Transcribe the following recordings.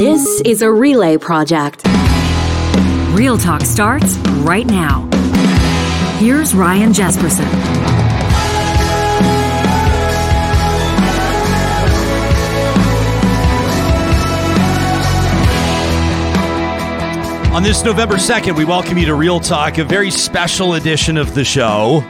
This is a relay project. Real Talk starts right now. Here's Ryan Jesperson. On this November 2nd, we welcome you to Real Talk, a very special edition of the show.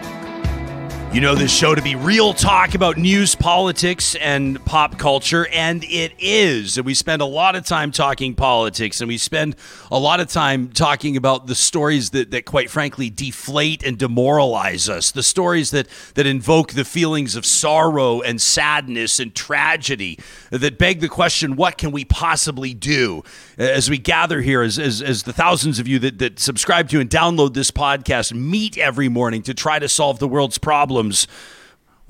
You know this show to be real talk about news, politics, and pop culture, and it is. And we spend a lot of time talking politics, and we spend a lot of time talking about the stories that, that quite frankly, deflate and demoralize us. The stories that, that invoke the feelings of sorrow and sadness and tragedy, that beg the question, what can we possibly do? As we gather here, as, as, as the thousands of you that, that subscribe to and download this podcast meet every morning to try to solve the world's problems problems.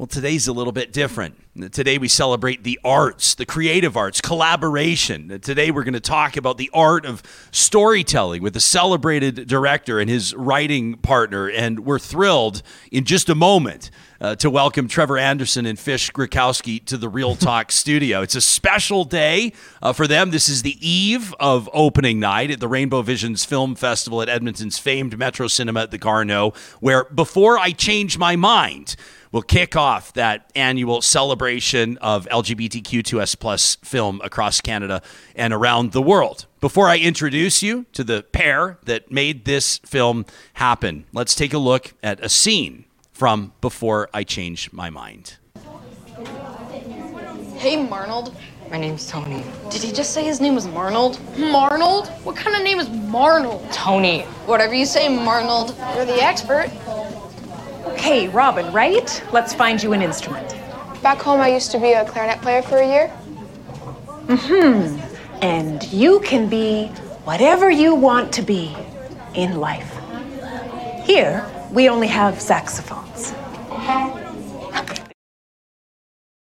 Well, today's a little bit different. Today we celebrate the arts, the creative arts, collaboration. Today we're going to talk about the art of storytelling with a celebrated director and his writing partner. And we're thrilled in just a moment uh, to welcome Trevor Anderson and Fish Griwkowsky to the Real Talk studio. It's a special day uh, for them. This is the eve of opening night at the Rainbow Visions Film Festival at Edmonton's famed Metro Cinema at the Garneau, where before I change my mind, will kick off that annual celebration of LGBTQ2S plus film across Canada and around the world. Before I introduce you to the pair that made this film happen, let's take a look at a scene from Before I Change My Mind. Hey, Marnold. My name's Tony. Did he just say his name was Marnold? Marnold? What kind of name is Marnold? Tony. Whatever you say, Marnold. You're the expert. Okay, Robin, right? Let's find you an instrument. Back home, I used to be a clarinet player for a year. Mm hmm. And you can be whatever you want to be in life. Here, we only have saxophones.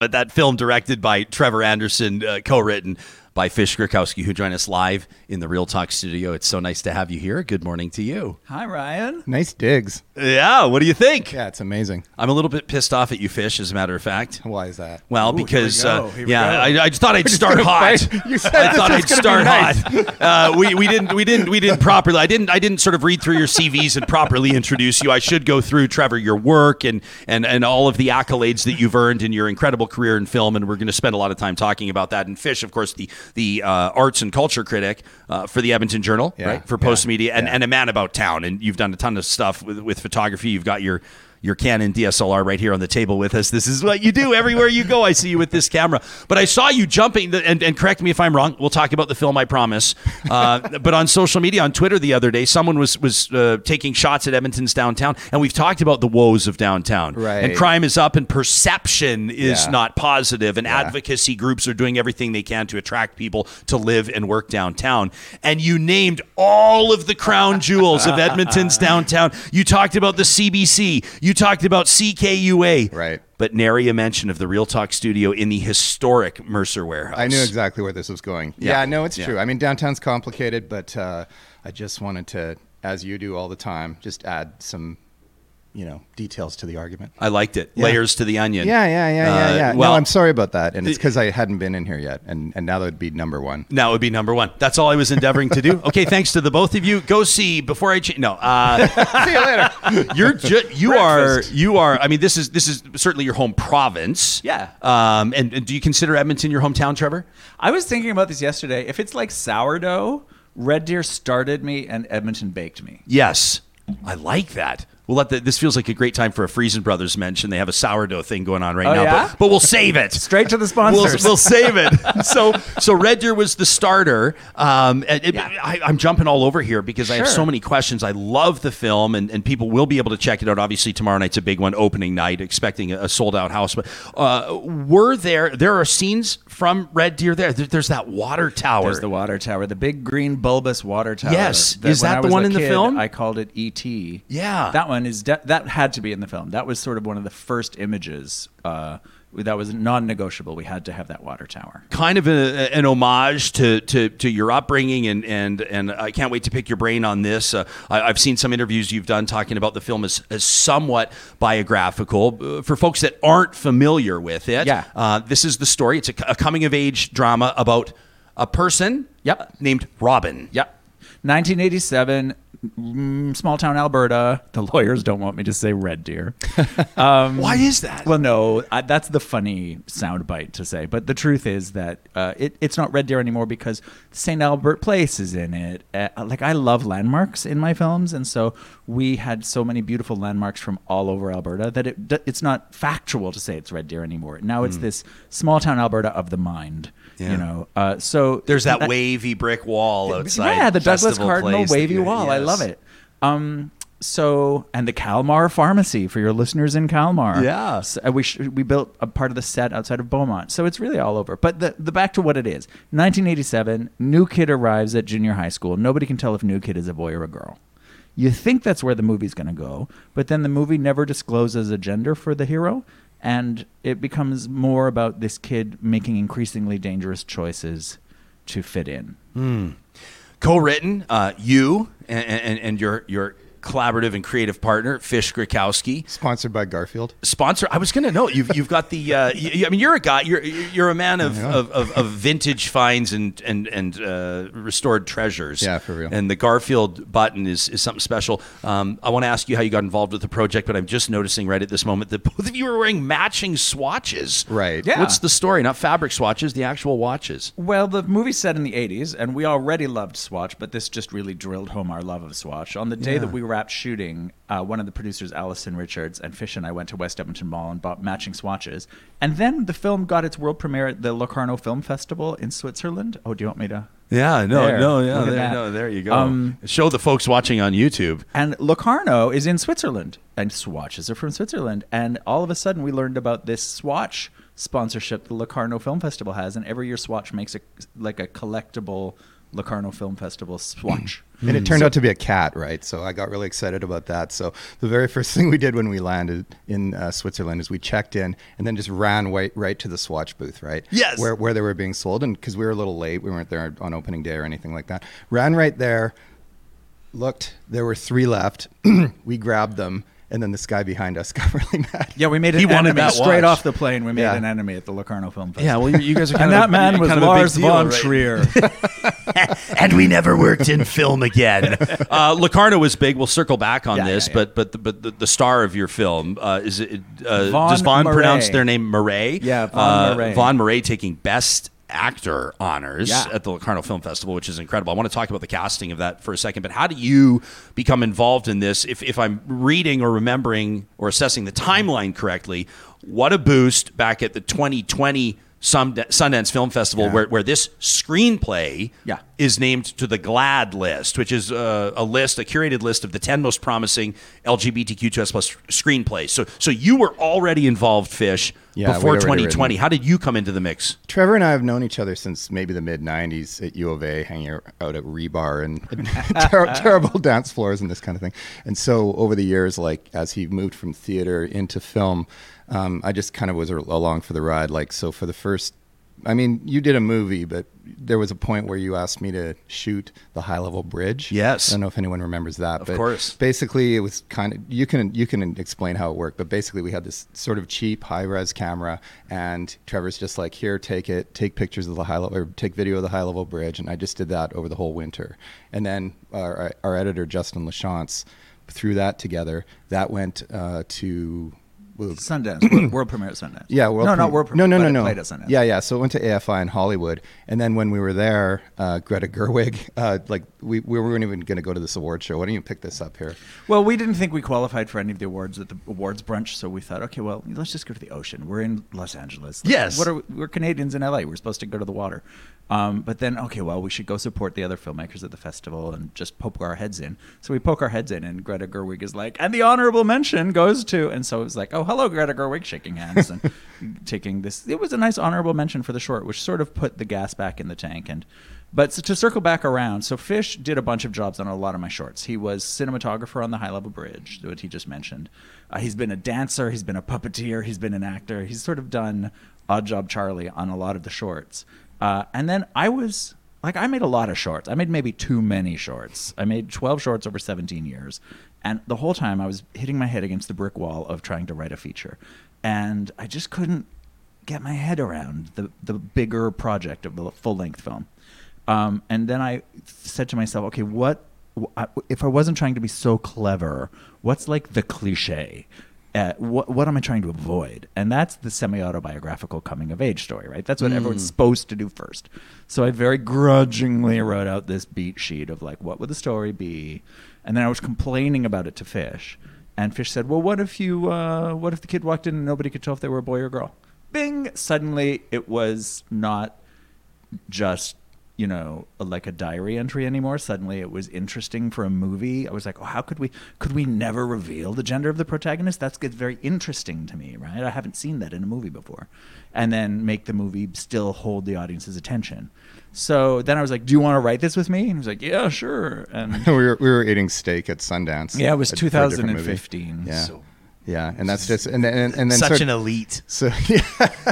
But that film directed by Trevor Anderson, uh, co-written by Fish Griwkowsky, who joined us live in the Real Talk studio. It's so nice to have you here. Good morning to you. Hi, Ryan. Nice digs. Yeah, what do you think? Yeah, it's amazing. I'm a little bit pissed off at you, Fish, as a matter of fact. Why is that? Well, Ooh, because we uh, we yeah, go. I, I thought I'd start hot. fight. You said I this thought I'd start nice. hot. Uh, we, we didn't we didn't we didn't properly. I didn't I didn't sort of read through your CVs and properly introduce you. I should go through Trevor your work and and and all of the accolades that you've earned in your incredible career in film. And we're going to spend a lot of time talking about that. And Fish, of course, the the uh, arts and culture critic uh, for the Edmonton Journal, Yeah, right? For Post Media, and, yeah. and a man about town. And you've done a ton of stuff with, with photography. You've got your your Canon DSLR right here on the table with us. This is what you do everywhere you go. I see you with this camera. But I saw you jumping, and, and correct me if I'm wrong. We'll talk about the film, I promise. Uh, but on social media, on Twitter the other day, someone was was uh, taking shots at Edmonton's downtown, and we've talked about the woes of downtown. Right. And crime is up, and perception is Yeah. not positive, and Yeah. advocacy groups are doing everything they can to attract people to live and work downtown. And you named all of the crown jewels of Edmonton's downtown. You talked about the CBC. You talked about CKUA. Right. But nary a mention of the Real Talk studio in the historic Mercer Warehouse. I knew exactly where this was going. Yeah. Yeah, no, it's Yeah. true. I mean, downtown's complicated, but uh, I just wanted to, as you do all the time, just add some, you know, details to the argument. I liked it. Yeah. Layers to the onion. Yeah, yeah, yeah, yeah, Uh, yeah. well- no, I'm sorry about that, and it's because I hadn't been in here yet, and, and now that would be number one. Now it would be number one. That's all I was endeavoring to do. Okay, thanks to the both of you. Go see before I change. No, uh, See you later. you're ju- you are you are. I mean, this is this is certainly your home province. Yeah. Um, and, and do you consider Edmonton your hometown, Trevor? I was thinking about this yesterday. If it's like sourdough, Red Deer started me and Edmonton baked me. Yes, I like that. We'll let the, this feels like a great time for a Freson Brothers mention. They have a sourdough thing going on right Oh, now, yeah? but, but we'll save it. Straight to the We'll, sponsors. we'll save it. So, so Red Deer was the starter. Um, it- Yeah. I, I'm jumping all over here because I have so many questions. I love the film, and, and people will be able to check it out. Obviously, tomorrow night's a big one, opening night, expecting a, sold out house. But uh, were there there are scenes from Red Deer there? There- There's that water tower. There's the water tower, the big green bulbous water tower. Yes. Is that the one in the film? I called it ET. Yeah. that one is de- that had to be in the film. That was sort of one of the first images. Uh, that was non-negotiable. We had to have that water tower. kind of a, an homage to, to, to your upbringing, and, and, and I can't wait to pick your brain on this. Uh, I, I've seen some interviews you've done talking about the film as, as somewhat biographical. Uh, For folks that aren't familiar with it, Yeah. uh, this is the story. It's a, a coming of age drama about a person Yep. named Robin. Yep. 1987, mm, small town Alberta. The lawyers don't want me to say Red Deer. Why is that? Well, no, I, that's the funny soundbite to say. But the truth is that uh, it, it's not Red Deer anymore because St. Albert Place is in it. Uh, like, I love landmarks in my films. And so we had so many beautiful landmarks from all over Alberta that it, it's not factual to say it's Red Deer anymore. Now it's this small town Alberta of the mind. Yeah. You know, uh, so There's that wavy brick wall outside. yeah, the Douglas Cardinal wavy you- wall. I love it. Um, so and the Calmar Pharmacy for your listeners in Calmar. Yeah. So, uh, we sh- we built a part of the set outside of Beaumont, so it's really all over. But the the back to what it is. 1987, new kid arrives at junior high school. Nobody can tell if new kid is a boy or a girl. You think that's where the movie's going to go, but then the movie never discloses a gender for the hero, and it becomes more about this kid making increasingly dangerous choices to fit in. co-written uh, you and, and, and your your collaborative and creative partner Fish Griwkowsky. Sponsored by Garfield. Sponsor. I was going to know you've you've got the. Uh, you, I mean, you're a guy. You're you're a man of, of, of, of vintage finds and and and uh, restored treasures. Yeah, for real. And the Garfield button is is something special. Um, I want to ask you how you got involved with the project, but I'm just noticing right at this moment that both of you are wearing matching swatches. Right. Yeah. What's the story? Not fabric swatches, the actual watches. Well, the movie's set in the 80s, and we already loved Swatch, but this just really drilled home our love of Swatch. On the day that we wrapped shooting, uh, one of the producers, Allison Richards, and Fish and I went to West Edmonton Mall and bought matching swatches. And then the film got its world premiere at the Locarno Film Festival in Switzerland. Oh, do you want me to? Yeah, no, There. no, yeah, there, no, there you go. Um, Show the folks watching on YouTube. And Locarno is in Switzerland, and swatches are from Switzerland. And all of a sudden, we learned about this swatch sponsorship the Locarno Film Festival has, and every year Swatch makes a like a collectible Locarno Film Festival swatch. And it turned out to be a cat, right? So I got really excited about that. So the very first thing we did when we landed in uh, Switzerland is we checked in and then just ran right, right to the Swatch booth, right? Yes. Where, where they were being sold. And because we were a little late, we weren't there on opening day or anything like that. Ran right there, looked, there were three left. we grabbed them. And then this guy behind us got really mad. Yeah, we made an He enemy that straight watch. off the plane. We made Yeah. an enemy at the Locarno Film Festival. Yeah, well, you, you guys are and kind of And that man was kind of a big Lars deal, von right? Trier. and we never worked in film again. Uh, Locarno was big. We'll circle back on Yeah, this, yeah, yeah. but but the, but the, the star of your film uh, is it? Uh, Vaughn does Vaughn Murray. pronounce their name Murray? Yeah, Vaughn uh, Murray. Vaughn Murray taking best actor honors Yeah. at the Locarno Film Festival, which is incredible. I want to talk about the casting of that for a second, but how do you become involved in this? If if I'm reading or remembering or assessing the timeline correctly, what a boost back at the 2020 Sun- Sundance Film Festival, Yeah. where where this screenplay Yeah. is named to the GLAAD list, which is uh, a list, a curated list of the 10 most promising LGBTQ2S plus screenplays. So, so you were already involved, Fish, Yeah, before 2020. written. How did you come into the mix? Trevor and I have known each other since maybe the mid '90s at U of A, hanging out at Rebar and ter- terrible dance floors and this kind of thing. And so over the years, like as he moved from theater into film, um, I just kind of was along for the ride. Like so, for the first, I mean, you did a movie, but there was a point where you asked me to shoot the high level bridge. Yes. I don't know if anyone remembers that. Of but course. Basically, it was kind of you can you can explain how it worked, but basically we had this sort of cheap high res camera, and Trevor's just like, here, take it, take pictures of the high level, or take video of the high level bridge, and I just did that over the whole winter. And then our, our editor Justin Lachance threw that together. That went uh, to. Well, Sundance, world, world premiere at Sundance. yeah, world no, prem- not world No, premiere. no, but no, no. Played at Sundance. Yeah, yeah. So it went to AFI in Hollywood, and then when we were there, uh, Greta Gerwig, uh, like we, we weren't even going to go to this award show. Why don't you pick this up here? Well, we didn't think we qualified for any of the awards at the awards brunch, so we thought, okay, well, let's just go to the ocean. We're in Los Angeles. Yes. What are we, we're Canadians in LA. We're supposed to go to the water. Um, but then, okay, well, we should go support the other filmmakers at the festival and just poke our heads in. So we poke our heads in, and Greta Gerwig is like, and the honorable mention goes to, and so it was like, oh, hello, Greta Gerwig, shaking hands and taking this. It was a nice honorable mention for the short, which sort of put the gas back in the tank. And but so to circle back around, so Fish did a bunch of jobs on a lot of my shorts. He was cinematographer on the High Level Bridge, what he just mentioned. Uh, he's been a dancer, he's been a puppeteer, he's been an actor. He's sort of done Odd Job Charlie on a lot of the shorts. Uh, and then I was like, I made a lot of shorts. I made maybe too many shorts. I made 12 shorts over 17 years. And the whole time I was hitting my head against the brick wall of trying to write a feature. And I just couldn't get my head around the the bigger project of a full length film. Um, and then I said to myself, okay, what if I wasn't trying to be so clever? What's like the cliche? Uh, what what am I trying to avoid? And that's the semi-autobiographical coming of age story, right? That's what everyone's supposed to do first. So I very grudgingly wrote out this beat sheet of like, what would the story be? And then I was complaining about it to Fish, and Fish said, "Well, what if you, uh, what if the kid walked in and nobody could tell if they were a boy or girl?" Bing! Suddenly, it was not just you know like a diary entry anymore. Suddenly it was interesting for a movie. I was like oh how could we could we never reveal the gender of the protagonist? That's gets very interesting to me right? I haven't seen that in a movie before. And then make the movie still hold the audience's attention. So then i was like do you want to write this with me? And he was like yeah sure. And we were we were eating steak at Sundance. yeah it was uh, for a different movie. 2015 Yeah, So- yeah, and that's just and and, and then Such sort- an elite. So yeah,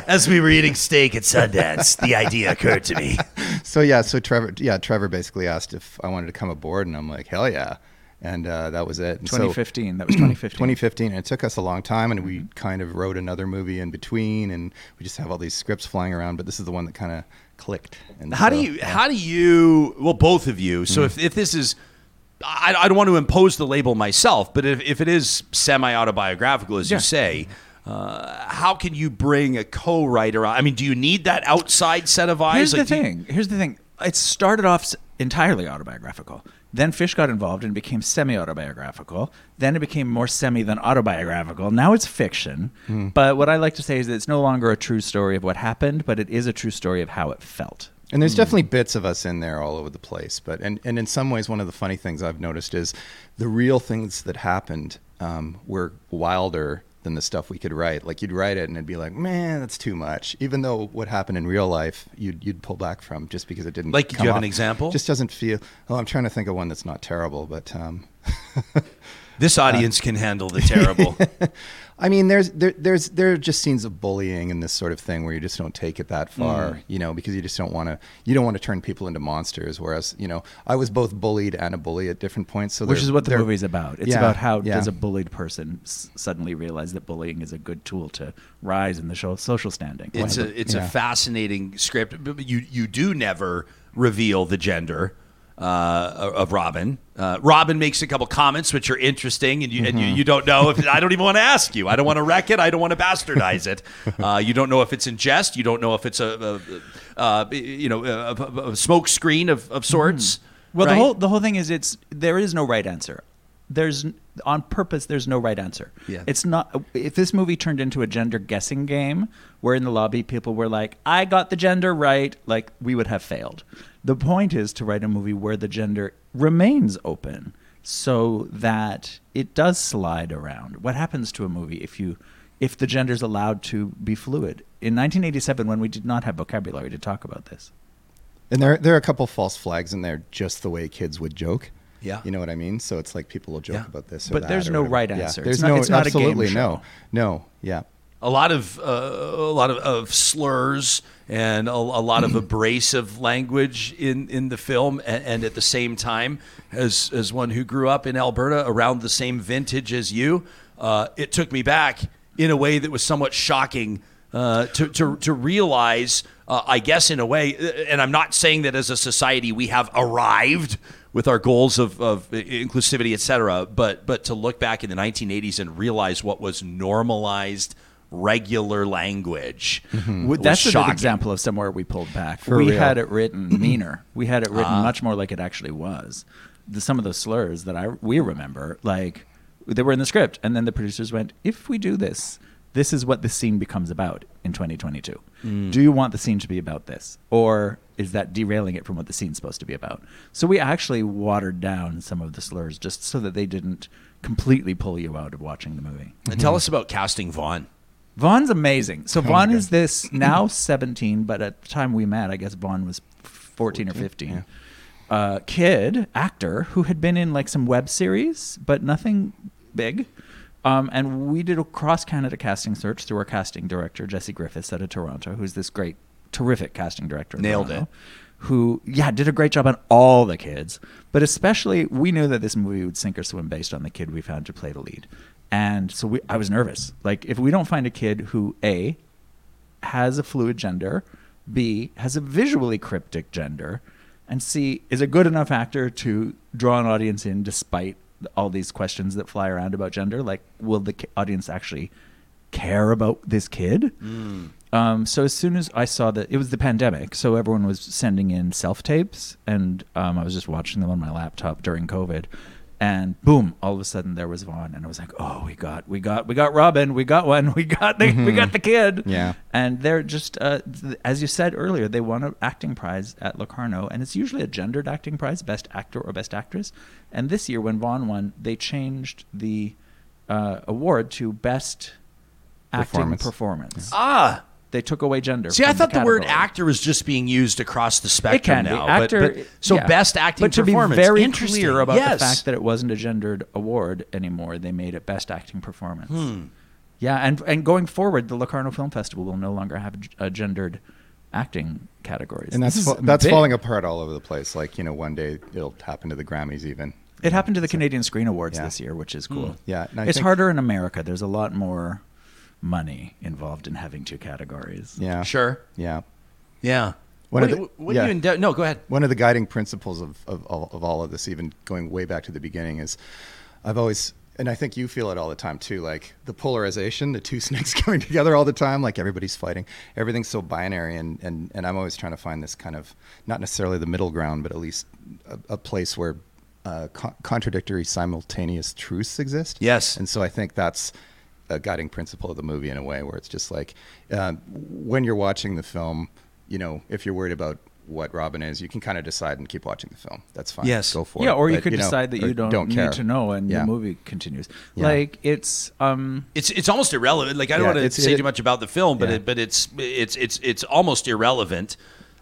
As we were eating steak at Sundance, the idea occurred to me. so yeah, so Trevor, yeah, Trevor basically asked if I wanted to come aboard, and I'm like, hell yeah, and uh, that was it. And so- 2015 that was 2015 2015 and it took us a long time and we kind of wrote another movie in between and we just have all these scripts flying around but this is the one that kind of clicked and How do you? yeah. How do you? Well, both of you. So if, if this is, I, I don't want to impose the label myself, but if, if it is semi autobiographical, as Yeah. you say, uh, how can you bring a co-writer? on? I mean, do you need that outside set of eyes? Here's the Like, do you- thing. Here's the thing. It started off entirely autobiographical. Then Fish got involved and became semi-autobiographical. Then it became more semi than autobiographical. Now it's fiction. Hmm. But what I like to say is that it's no longer a true story of what happened, but it is a true story of how it felt. And there's definitely bits of us in there all over the place but and, and in some ways one of the funny things i've noticed is the real things that happened um, were wilder than the stuff we could write like you'd write it and it'd be like man that's too much even though what happened in real life you'd, you'd pull back from just because it didn't Like, do you have an example? just doesn't feel oh i'm trying to think of one that's not terrible but um, This audience can handle the terrible. I mean, there's there, there's there are just scenes of bullying and this sort of thing where you just don't take it that far, Mm. you know, because you just don't want to you don't want to turn people into monsters. Whereas, you know, I was both bullied and a bully at different points. So Which is what the they're- movie's about. It's Yeah, about how yeah. does a bullied person s- suddenly realize that bullying is a good tool to rise in the show, social standing. It's Right. a it's Yeah. a fascinating script. But but you you do never reveal the gender uh, of Robin. Uh, Robin makes a couple comments which are interesting, and you and you, you don't know if I don't even want to ask you. I don't want to wreck it. I don't want to bastardize it. Uh, you don't know if it's in jest. You don't know if it's a, a, a you know a, a, smoke screen of, of sorts. Well, right? the whole the whole thing is it's there is no right answer. There's on purpose. There's no right answer. Yeah. It's not. If this movie turned into a gender guessing game, where in the lobby people were like, "I got the gender right," like we would have failed. The point is to write a movie where the gender remains open, so that it does slide around. What happens to a movie if you if the gender's allowed to be fluid? In 1987, when we did not have vocabulary to talk about this. And there there are a couple false flags in there, just the way kids would joke. Yeah. you know what I mean. So it's like people will joke Yeah. about this, or But there's no whatever. right Yeah. answer. There's It's not- no it's not a game absolutely no, no, yeah. A lot of uh, a lot of, of slurs and a, a lot of abrasive language in, in the film, and, and at the same time, as as one who grew up in Alberta around the same vintage as you, uh, it took me back in a way that was somewhat shocking uh, to, to to realize. Uh, I guess in a way, and I'm not saying that as a society we have arrived with our goals of, of inclusivity, et cetera, but but to look back in the 1980s and realize what was normalized regular language. Well, was That's a good example of somewhere we pulled back. For we real. had it written meaner. We had it written Ah. much more like it actually was. The, some of the slurs that I we remember, like they were in the script, and then the producers went, "If we do this, this is what the scene becomes about in 2022. Mm. Do you want the scene to be about this, or is that derailing it from what the scene's supposed to be about?" So we actually watered down some of the slurs just so that they didn't completely pull you out of watching the movie. And tell us about casting Vaughn. Vaughn's amazing. So my Vaughn is this now 17, but at the time we met, I guess Vaughn was 14, or 15. Uh, kid, actor, who had been in like some web series, but nothing big. Um, and we did a cross Canada casting search through our casting director, Jesse Griffiths out of Toronto, who's this great, terrific casting director. Nailed Toronto, it. Who, yeah, did a great job on all the kids. But especially, we knew that this movie would sink or swim based on the kid we found to play the lead. And so we, I was nervous. Like, if we don't find a kid who, A, has a fluid gender, B has a visually cryptic gender, and C is a good enough actor to draw an audience in despite all these questions that fly around about gender. Like, will the audience actually care about this kid? Um, so as soon as I saw that it was the pandemic, so everyone was sending in self tapes, and um, I was just watching them on my laptop during COVID, and boom, all of a sudden there was Vaughn, and I was like, oh, we got, we got, we got Robin, we got one, we got the, we got the kid, Yeah. and they're just, uh, th- as you said earlier, they won an acting prize at Locarno, and it's usually a gendered acting prize, best actor or best actress, and this year when Vaughn won, they changed the uh, award to best acting Performance. performance. Ah. They took away gender. See, I thought the, word actor was just being used across the It spectrum can be. now. Actor, but, but, so yeah. best acting but to performance. be very Interesting. clear about yes. the fact that it wasn't a gendered award anymore, they made it best acting performance. Hmm. Yeah, and and going forward, the Locarno Film Festival will no longer have g- uh, gendered acting categories. And that's fa- that's big. falling apart all over the place. Like you know, one day it'll happen to the Grammys even. It happened to the Canadian Screen Awards Yeah. this year, which is cool. Yeah, it's think- harder in America. There's a lot more money involved in having two categories. Yeah. Sure. Yeah. Yeah. One what of the- what yeah. do you endeavor? No, go ahead. One of the guiding principles of, of, all, of all of this, even going way back to the beginning, is I've always, and I think you feel it all the time too, like the polarization, the two snakes coming together all the time, like everybody's fighting. Everything's so binary, and, and, and I'm always trying to find this kind of, not necessarily the middle ground, but at least a, a place where uh, co- contradictory, simultaneous truths exist. Yes. And so I think that's a guiding principle of the movie in a way where it's just like uh, when you're watching the film, you know, if you're worried about what Robin is, you can kind of decide and keep watching the film. That's fine. Yes. Go for yeah, it. or you But, could know, decide that you don't, care. need to know, and yeah. the movie continues. Yeah. Like it's um, It's it's almost irrelevant. Like I don't Yeah, want to say it- too much about the film, but Yeah. it, but it's it's it's it's almost irrelevant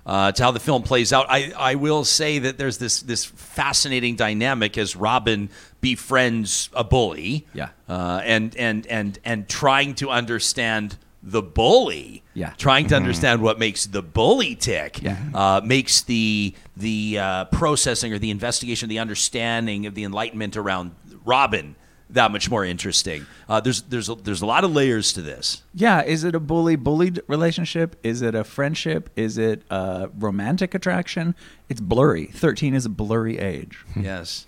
uh, to how the film plays out. I I will say that there's this this fascinating dynamic as Robin befriends a bully. Yeah. Uh, and and and and trying to understand the bully. Yeah. Trying to understand what makes the bully tick. Yeah. Uh, makes the the uh, processing or the investigation, the understanding of the enlightenment around Robin that much more interesting. Uh, there's there's a, there's a lot of layers to this. yeah. Is it a bully bullied relationship? Is it a friendship? Is it a romantic attraction? It's blurry. Thirteen is a blurry age. yes,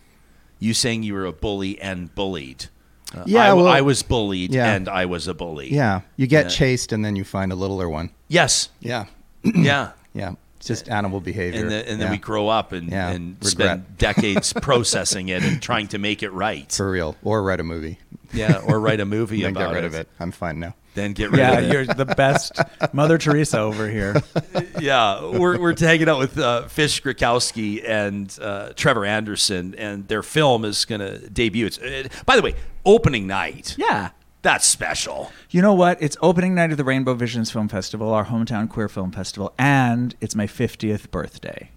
you saying you were a bully and bullied. Uh, Yeah, I, w- well- I was bullied Yeah. and I was a bully. Yeah. You get Yeah. chased and then you find a littler one. Yes. Yeah. Yeah. Yeah. It's just animal behavior. And, the, and then Yeah. we grow up and, Yeah. and spend decades processing it and trying to make it right. For real. Or write a movie. Yeah, or write a movie then about get rid of it. I'm fine now. Then get rid Yeah, of it. Yeah, you're the best Mother Teresa over here. yeah, we're, we're hanging out with uh, Fish Griwkowsky and uh, Trevor Anderson, and their film is going to debut. It's, uh, by the way, opening night. Yeah. That's special. You know what? It's opening night of the Rainbow Visions Film Festival, our hometown queer film festival, and it's my 50th birthday.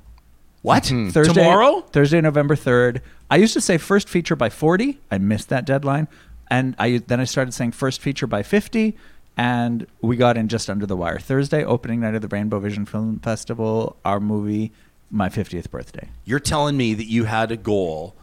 What? Hmm. Thursday, Tomorrow? Thursday, November 3rd. I used to say first feature by 40. I missed that deadline. And I then I started saying first feature by 50. And we got in just under the wire. Thursday, opening night of the Rainbow Vision Film Festival, our movie, my 50th birthday. You're telling me that you had a goal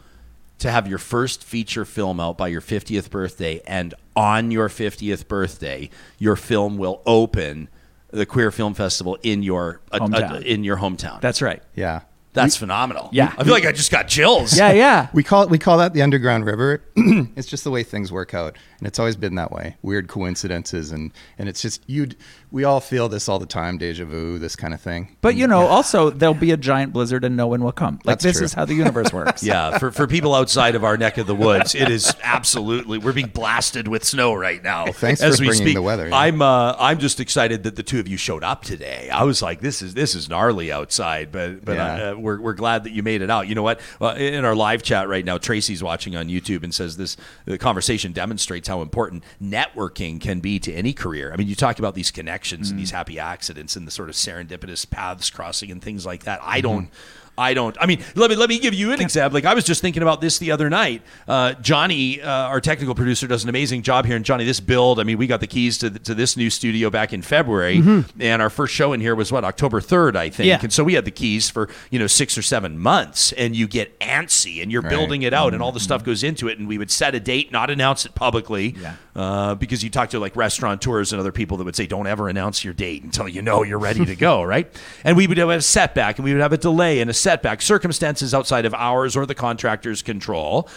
to have your first feature film out by your 50th birthday, and on your 50th birthday, your film will open the Queer Film Festival in your uh, uh, Hometown. in your hometown. That's right. Yeah. That's phenomenal. Yeah. I feel like I just got chills. Yeah, yeah. We call it we call that the underground river. it's just the way things work out, and it's always been that way. Weird coincidences, and and it's just you. We all feel this all the time, deja vu, this kind of thing. But you know, also there'll be a giant blizzard and no one will come. Like That's this true. is how the universe works. Yeah, for, for people outside of our neck of the woods, it is absolutely we're being blasted with snow right now. thanks as for we bringing speak. the weather, yeah. I'm uh, I'm just excited that the two of you showed up today. I was like, this is this is gnarly outside, but but Yeah. uh, we're we're glad that you made it out. You know what? Uh, in our live chat right now, Tracy's watching on YouTube and says this the conversation demonstrates how important networking can be to any career. I mean, you talk about these connections and these mm. happy accidents and the sort of serendipitous paths crossing and things like that. I mm-hmm. don't. I don't. I mean, let me let me give you an example. Like I was just thinking about this the other night. Uh, Johnny, uh, our technical producer, does an amazing job here. And Johnny, this build. I mean, we got the keys to to this new studio back in February, and our first show in here was what October third, I think. Yeah. And so we had the keys for you know six or seven months, and you get antsy, and you're building it out, and all the stuff goes into it. And we would set a date, not announce it publicly, Yeah. uh, because you talk to like restaurateurs and other people that would say, "Don't ever announce your date until you know you're ready to go," right? And we would have a setback, and we would have a delay and a setback, circumstances outside of ours or the contractor's control.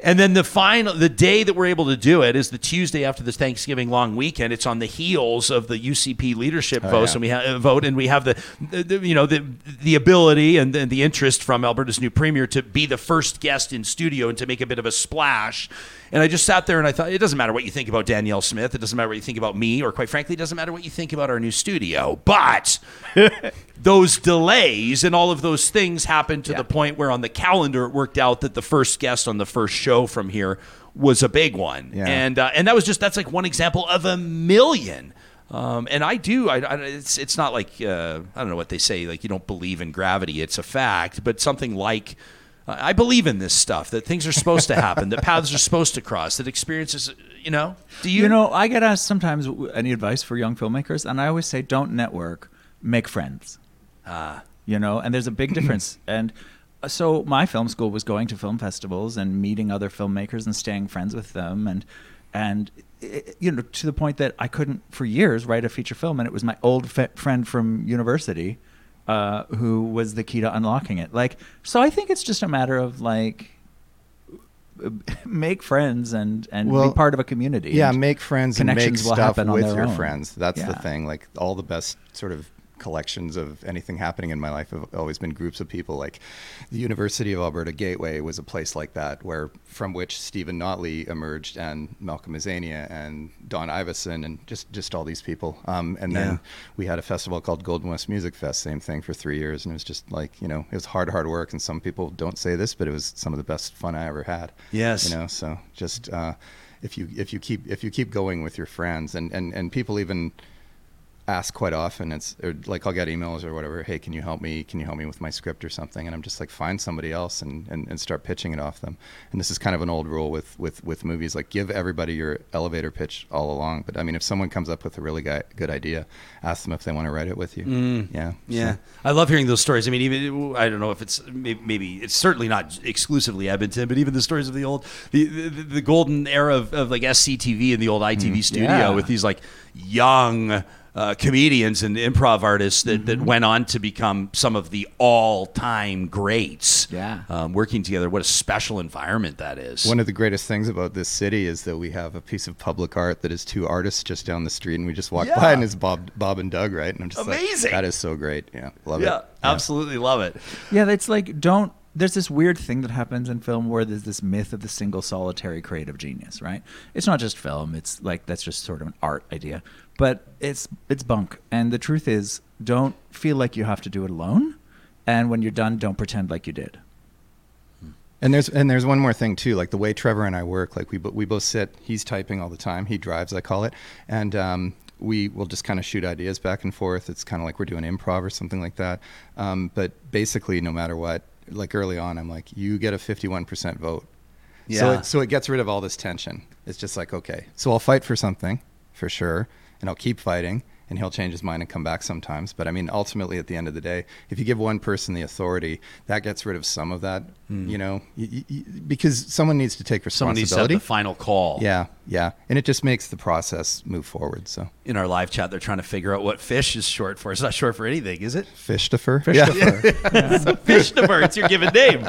And then the final, the day that we're able to do it is the Tuesday after this Thanksgiving long weekend. It's on the heels of the UCP leadership vote, yeah. and we have uh, vote, and we have the, the, you know the the ability and the, the interest from Alberta's new premier to be the first guest in studio and to make a bit of a splash. And I just sat there and I thought, it doesn't matter what you think about Danielle Smith, it doesn't matter what you think about me, or quite frankly, it doesn't matter what you think about our new studio, but those delays and all of those things happened to the point where on the calendar it worked out that the first guest on the first show from here was a big one, Yeah. and uh, and that was just that's like one example of a million. Um, and I do. I, I, it's it's not like uh, I don't know what they say. Like you don't believe in gravity. It's a fact. But something like I believe in this stuff. That things are supposed to happen. that paths are supposed to cross. That experiences. You know. Do you? You know, I get asked sometimes any advice for young filmmakers, and I always say, don't network, make friends. Ah. You know, and there's a big difference. and uh, so my film school was going to film festivals and meeting other filmmakers and staying friends with them, and and i- you know, to the point that I couldn't for years write a feature film, and it was my old fe- friend from university uh, who was the key to unlocking it. Like, so I think it's just a matter of like make friends and and Well, be part of a community. Yeah, make friends and make connections will stuff happen with your own. friends. That's the thing. Like all the best sort of collections of anything happening in my life have always been groups of people. Like the University of Alberta Gateway was a place like that, where from which Stephen Notley emerged, and Malcolm Azania and Don Iveson, and just just all these people. Um, and then Yeah. we had a festival called Golden West Music Fest, same thing for three years, and it was just like you know it was hard, hard work. And some people don't say this, but it was some of the best fun I ever had. Yes. you know. So just uh, if you if you keep if you keep going with your friends, and and and people even ask quite often. It's or like i'll get emails or whatever hey can you help me? Can you help me with my script or something? And i'm just like find somebody else and, and, and start pitching it off them. And this is kind of an old rule with with with movies like give everybody your elevator pitch all along. But i mean if someone comes up with a really guy, good idea ask them if they want to write it with you. Mm. Yeah Yeah, So- I love hearing those stories. I mean, even I don't know if it's maybe, it's certainly not exclusively Edmonton, but even the stories of the old the the, the golden era of, of like SCTV and the old ITV mm. studio Yeah. with these like young. Uh, comedians and improv artists that, that went on to become some of the all-time greats. Yeah. um, working together. What a special environment that is. One of the greatest things about this city is that we have a piece of public art that is two artists just down the street, and we just walk Yeah. by, and it's Bob, Bob and Doug, right? And I'm just Amazing. like, that is so great. Yeah, love yeah, it. absolutely love it. Yeah, it's like don't. There's this weird thing that happens in film where there's this myth of the single solitary creative genius, right? It's not just film. It's like that's just sort of an art idea, but it's it's bunk. And the truth is, don't feel like you have to do it alone. And when you're done, don't pretend like you did. And there's and there's one more thing too, like the way Trevor and I work, like we we both sit. He's typing all the time. He drives, I call it, and um, we will just kind of shoot ideas back and forth. It's kind of like we're doing improv or something like that. Um, but basically, no matter what, like early on, I'm like, you get a 51% vote. So Yeah. it, so it gets rid of all this tension. It's just like, okay, so I'll fight for something for sure, and I'll keep fighting, and he'll change his mind and come back sometimes. But I mean, ultimately, at the end of the day, if you give one person the authority, that gets rid of some of that, you know, y- y- y- because someone needs to take Hmm. Someone needs to have responsibility. the final call. yeah, yeah, and it just makes the process move forward. So In our live chat, they're trying to figure out what fish is short for. It's not short for anything, is it? fish defer. Fish yeah. defer. Fish defer. It's your given name.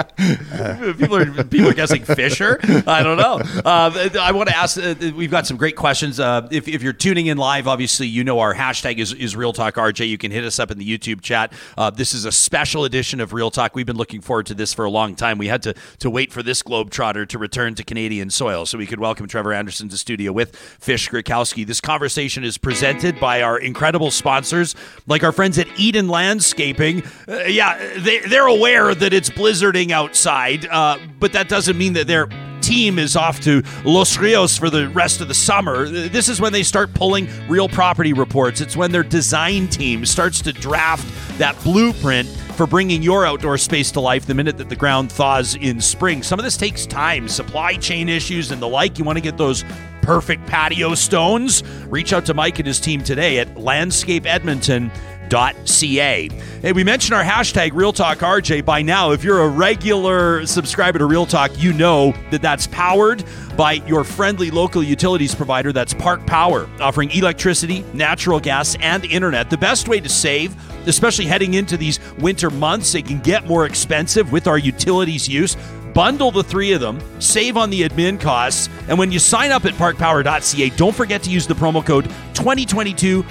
people are people are guessing Fisher. I don't know. Uh, I want to ask. Uh, we've got some great questions. Uh, if, if you're tuning in live, obviously you know our hashtag is, is Real Talk RJ. You can hit us up in the YouTube chat. Uh, this is a special edition of Real Talk. We've been looking forward to this for a long time. We had to to wait for this globetrotter to return to Canadian soil so we could welcome Trevor Anderson to studio with Fish Griwkowsky. This conversation is presented by our incredible sponsors, like our friends at Eden Landscaping. Uh, yeah, they, they're aware that it's blizzarding outside, uh, but that doesn't mean that they're team is off to Los Rios for the rest of the summer, this is when they start pulling real property reports. It's when their design team starts to draft that blueprint for bringing your outdoor space to life the minute that the ground thaws in spring. Some of this takes time, supply chain issues and the like. You want to get those perfect patio stones? Reach out to Mike and his team today at Landscape Edmonton ca. Hey, we mentioned our hashtag Real Talk RJ. By now, if you're a regular subscriber to Real Talk, you know that that's powered by your friendly local utilities provider. That's Park Power, offering electricity, natural gas, and internet. The best way to save, especially heading into these winter months, it can get more expensive with our utilities use. Bundle the three of them, save on the admin costs, and when you sign up at parkpower.ca, don't forget to use the promo code 2022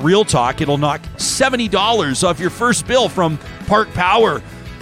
Real Talk. It'll knock $70 off your first bill from Park Power.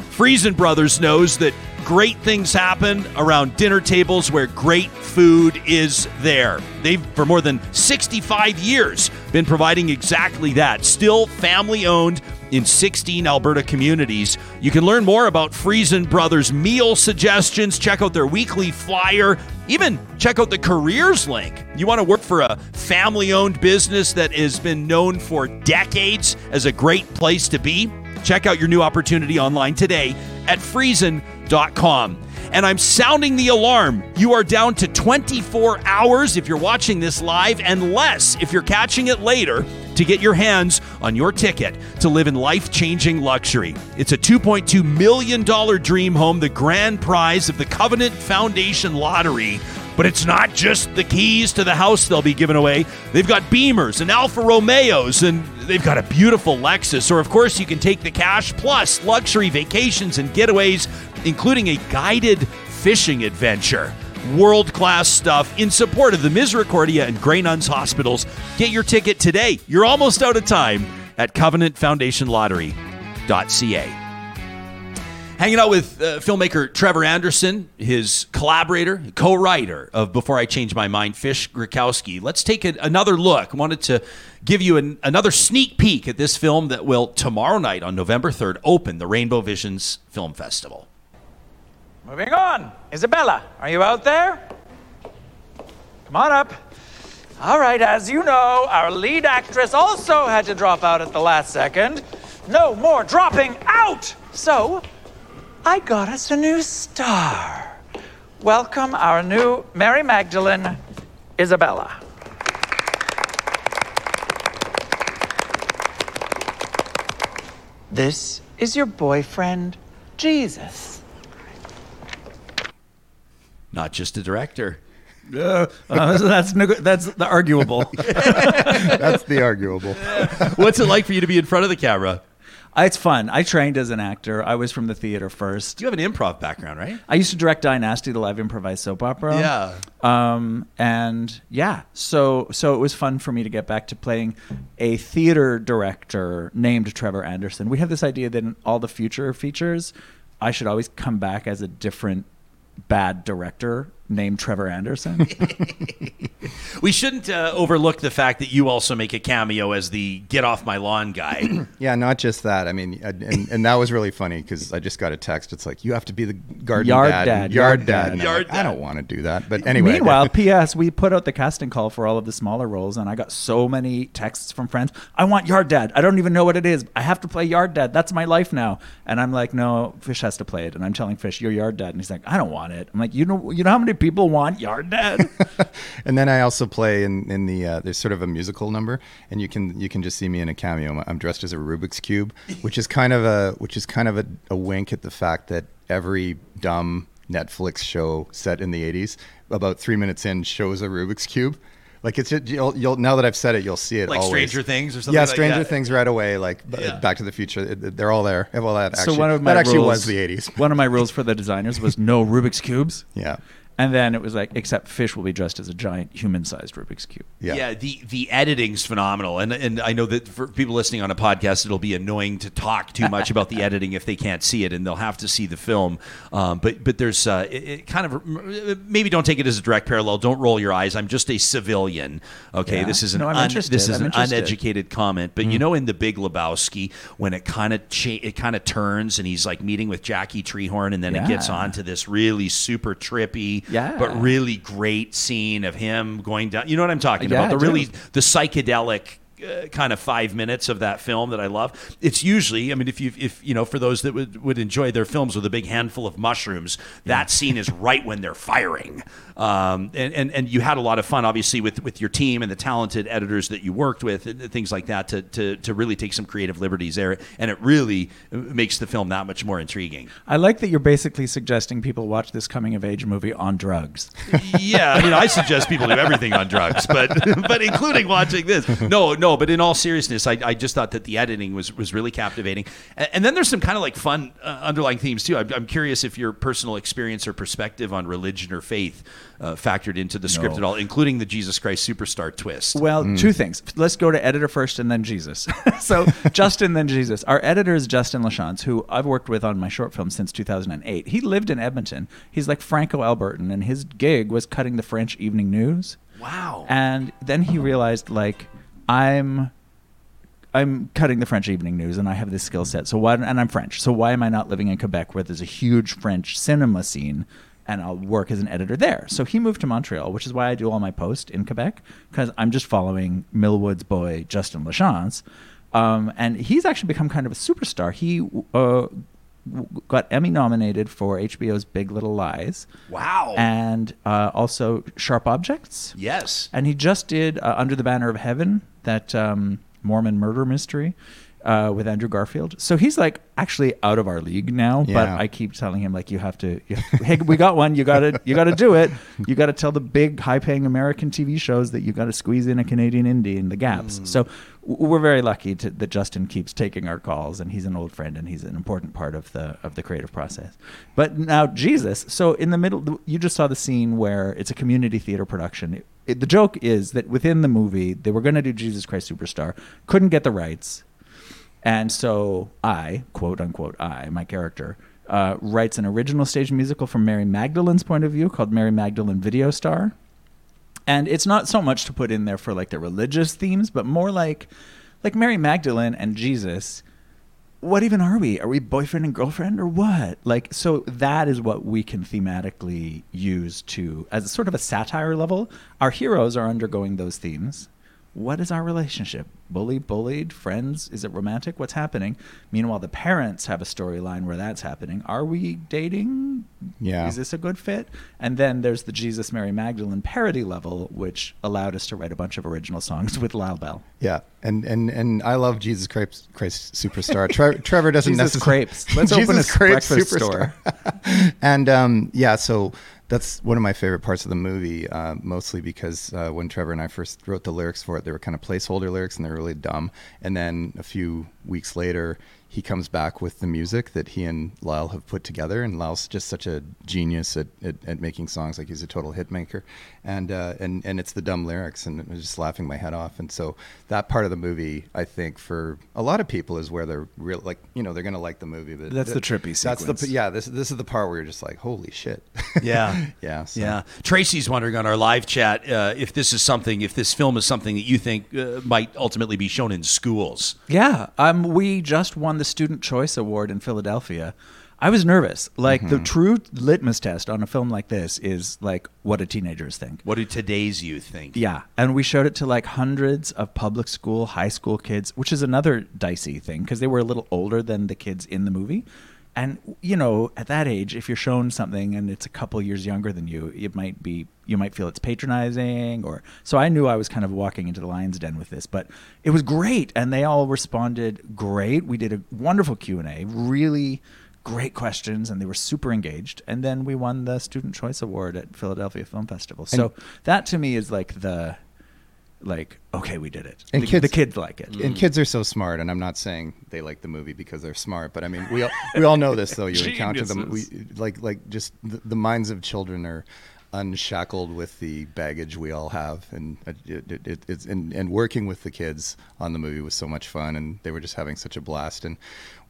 Freson Brothers knows that great things happen around dinner tables where great food is there. They've, for more than 65 years, been providing exactly that. Still family owned in 16 Alberta communities. You can learn more about Freson Brothers meal suggestions, check out their weekly flyer, even check out the careers link. You want to work for a family owned business that has been known for decades as a great place to be? Check out your new opportunity online today at friesen.com. And I'm sounding the alarm. You are down to 24 hours if you're watching this live, and less if you're catching it later to get your hands on your ticket to live in life changing luxury. It's a $2.2 million dream home, the grand prize of the Covenant Foundation Lottery. But it's not just the keys to the house they'll be giving away. They've got Beamers and Alfa Romeos, and they've got a beautiful Lexus. Or, of course, you can take the cash plus luxury vacations and getaways, including a guided fishing adventure world class stuff in support of the Misericordia and Grey Nuns hospitals. Get your ticket today. You're almost out of time at covenantfoundationlottery.ca. Hanging out with uh, filmmaker Trevor Anderson, his collaborator, co writer of Before I Change My Mind, Fish Griwkowsky. Let's take a, another look. Wanted to give you an, another sneak peek at this film that will tomorrow night on November 3rd open the Rainbow Visions Film Festival. Moving on. Isabella, are you out there? Come on up. All right, as you know, our lead actress also had to drop out at the last second. No more dropping out! So, I got us a new star. Welcome our new Mary Magdalene, Isabella. This is your boyfriend, Jesus. Not just a director. Uh, uh, that's neg- that's the arguable. That's the arguable. What's it like for you to be in front of the camera? Uh, it's fun. I trained as an actor. I was from the theater first. You have an improv background, right? I used to direct Die-Nasty, the live improvised soap opera. Yeah. Um, and yeah, so so it was fun for me to get back to playing a theater director named Trevor Anderson. We have this idea that in all the future features, I should always come back as a different bad director named Trevor Anderson. We shouldn't uh, overlook the fact that you also make a cameo as the get off my lawn guy. Yeah, not just that. I mean, and, and, and that was really funny because I just got a text. It's like you have to be the garden Yard dad, dad, yard yard dad. dad. I'm Yard like, I don't want to do that. But anyway, Meanwhile, P.S. We put out the casting call for all of the smaller roles, and I got so many texts from friends. I want Yard Dad. I don't even know what it is. I have to play Yard Dad. That's my life now. And I'm like, no, Fish has to play it. And I'm telling Fish, you're Yard Dad, and he's like, I don't want it. I'm like, you know, you know how many people want Yard Dad? and then I also play in, in the uh, there's sort of a musical number, and you can you can just see me in a cameo. I'm dressed as a Rubik's cube, which is kind of a which is kind of a, a wink at the fact that every dumb Netflix show set in the 80s, about three minutes in, shows a Rubik's cube. Like it's just, you'll, you'll now that I've said it, you'll see it Like always. Stranger Things or something Yeah, like Stranger that. Things right away. Like Yeah. Back to the Future, they're all there. Well, that actually, so one of my that actually rules, was the 80s. One of my rules for the designers was no Rubik's cubes. Yeah. And then it was like, except Fish will be dressed as a giant human-sized Rubik's cube. Yeah. Yeah. The the editing's phenomenal, and and I know that for people listening on a podcast, it'll be annoying to talk too much about the editing if they can't see it, and they'll have to see the film. Um, but but there's uh, it, it kind of maybe don't take it as a direct parallel. Don't roll your eyes. I'm just a civilian. Okay, Yeah. this is an No, un- this is I'm an interested. Mm. uneducated comment. But you know, in the Big Lebowski, when it kind of cha- it kind of turns, and he's like meeting with Jackie Treehorn, and then it gets Yeah. on to this really super trippy Yeah. but really great scene of him going down. You know what I'm talking Yeah, about? The really the psychedelic. Uh, kind of five minutes of that film that I love. It's usually, I mean, if you if you know, for those that would, would enjoy their films with a big handful of mushrooms, that scene is right when they're firing. Um, and, and and you had a lot of fun, obviously, with with your team and the talented editors that you worked with, and things like that, to to to really take some creative liberties there, and it really makes the film that much more intriguing. I like that you're basically suggesting people watch this coming of age movie on drugs. yeah, I mean, I suggest people do everything on drugs, but but including watching this. No, no, but in all seriousness, I, I just thought that the editing was was really captivating, and, and then there's some kind of like fun uh, underlying themes too. I'm, I'm curious if your personal experience or perspective on religion or faith uh, factored into the script No. at all, including the Jesus Christ superstar twist. Well, two things. Let's go to editor first and then Jesus. so, Justin, then Jesus. Our editor is Justin Lachance, who I've worked with on my short film since 2008. He lived in Edmonton. He's like Franco Albertan, and his gig was cutting the French evening news. wow. And then he realized, like, I'm. I'm cutting the French evening news, and I have this skill set. So why? And I'm French. So why am I not living in Quebec, where there's a huge French cinema scene, and I'll work as an editor there? So he moved to Montreal, which is why I do all my posts in Quebec, because I'm just following Millwood's boy Justin Lachance, um, and he's actually become kind of a superstar. He uh, got Emmy nominated for HBO's Big Little Lies, Wow. and uh, also Sharp Objects. yes. And he just did uh, Under the Banner of Heaven, that um, Mormon murder mystery uh, with Andrew Garfield. So he's like actually out of our league now. But I keep telling him like, you have to. You hey, we got one. You got to. You got to do it. You got to tell the big, high-paying American TV shows that you got to squeeze in a Canadian indie in the gaps. So we're very lucky to, that Justin keeps taking our calls, and he's an old friend, and he's an important part of the of the creative process. But now Jesus. So in the middle, you just saw the scene where it's a community theater production. It- it- the joke is that within the movie, they were going to do Jesus Christ Superstar, couldn't get the rights, and so I, quote unquote, I, my character, uh, writes an original stage musical from Mary Magdalene's point of view called Mary Magdalene Video Star. And it's not so much to put in there for like the religious themes, but more like like Mary Magdalene and Jesus. What even are we? Are we boyfriend and girlfriend or what? Like so that is what we can thematically use to as sort of a satire level. Our heroes are undergoing those themes. What is our relationship? Bully, bullied, friends? Is it romantic? What's happening? Meanwhile, the parents have a storyline where that's happening. Are we dating? Yeah. Is this a good fit? And then there's the Jesus Mary Magdalene parody level, which allowed us to write a bunch of original songs with Lyle Bell. Yeah, and and and I love Jesus Christ, Christ Superstar. Tre- Trevor doesn't Jesus necessarily Crepes. Let's open a breakfast store. and um, yeah, so that's one of my favorite parts of the movie, uh, mostly because uh, when Trevor and I first wrote the lyrics for it, they were kind of placeholder lyrics and they're really dumb. And then a few weeks later, he comes back with the music that he and Lyle have put together. And Lyle's just such a genius at, at, at making songs. Like he's a total hit maker. And, uh, and, and it's the dumb lyrics and I'm just laughing my head off. And so that part of the movie, I think for a lot of people is where they're real, like, you know, they're going to like the movie. But That's the trippy That's the, yeah, this, this is the part where you're just like, holy shit. Yeah. yeah. so- Yeah. Tracy's wondering on our live chat uh, if this is something, if this film is something that you think uh, might ultimately be shown in schools. Yeah, um, we just won the Student Choice Award in Philadelphia. I was nervous. Like Mm-hmm. the true litmus test on a film like this is like what do teenagers think? What do today's youth think? Yeah, and we showed it to like hundreds of public school, high school kids, which is another dicey thing because they were a little older than the kids in the movie. And you know, at that age, if you're shown something and it's a couple years younger than you, it might be you might feel it's patronizing or so I knew I was kind of walking into the lion's den with this, but it was great and they all responded great. We did a wonderful Q&A, really great questions and they were super engaged and then we won the student choice award at Philadelphia Film Festival. So that to me is like the like okay, we did it. And the, kids- the kids like it. And kids are so smart, and I'm not saying they like the movie because they're smart, but I mean, we all, we all know this though. You encounter them, we, like like just the, the minds of children are unshackled with the baggage we all have, and it, it, it, it's and, and working with the kids on the movie was so much fun, and they were just having such a blast, and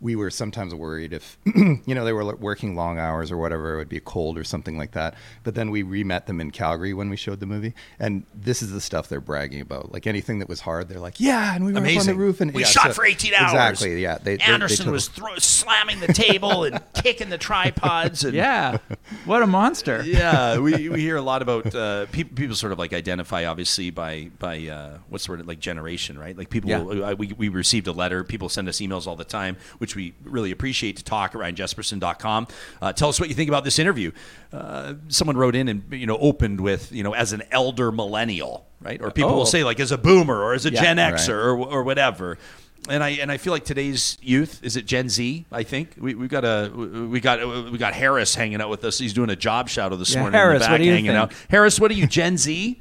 we were sometimes worried if you know they were working long hours or whatever, it would be cold or something like that. But then we re-met them in Calgary when we showed the movie, and this is the stuff they're bragging about. Like anything that was hard, they're like, "Yeah," and we were up on the roof, and we yeah, shot so- for 18 hours. Exactly. Yeah. They, they- they Anderson was throw, slamming the table and kicking the tripods. And Yeah. What a monster. yeah, we, we hear a lot about uh, people. People sort of like identify, obviously, by by uh, what's the word like generation, right? Like people. Yeah. Uh, we, we received a letter. People send us emails all the time, which we really appreciate. To talk at ryanjesperson.com. Uh, tell us what you think about this interview. Uh, someone wrote in and you know opened with you know as an elder millennial, right? Or people Oh. will say like as a boomer or as a Yeah, Gen right. Xer or or whatever. And I and I feel like today's youth is it Gen Z? I think we we got a we got we got Harris hanging out with us. He's doing a job shadow this Yeah, morning. Harris, in the what back do you hanging think? out. Harris, what are you? Gen Z?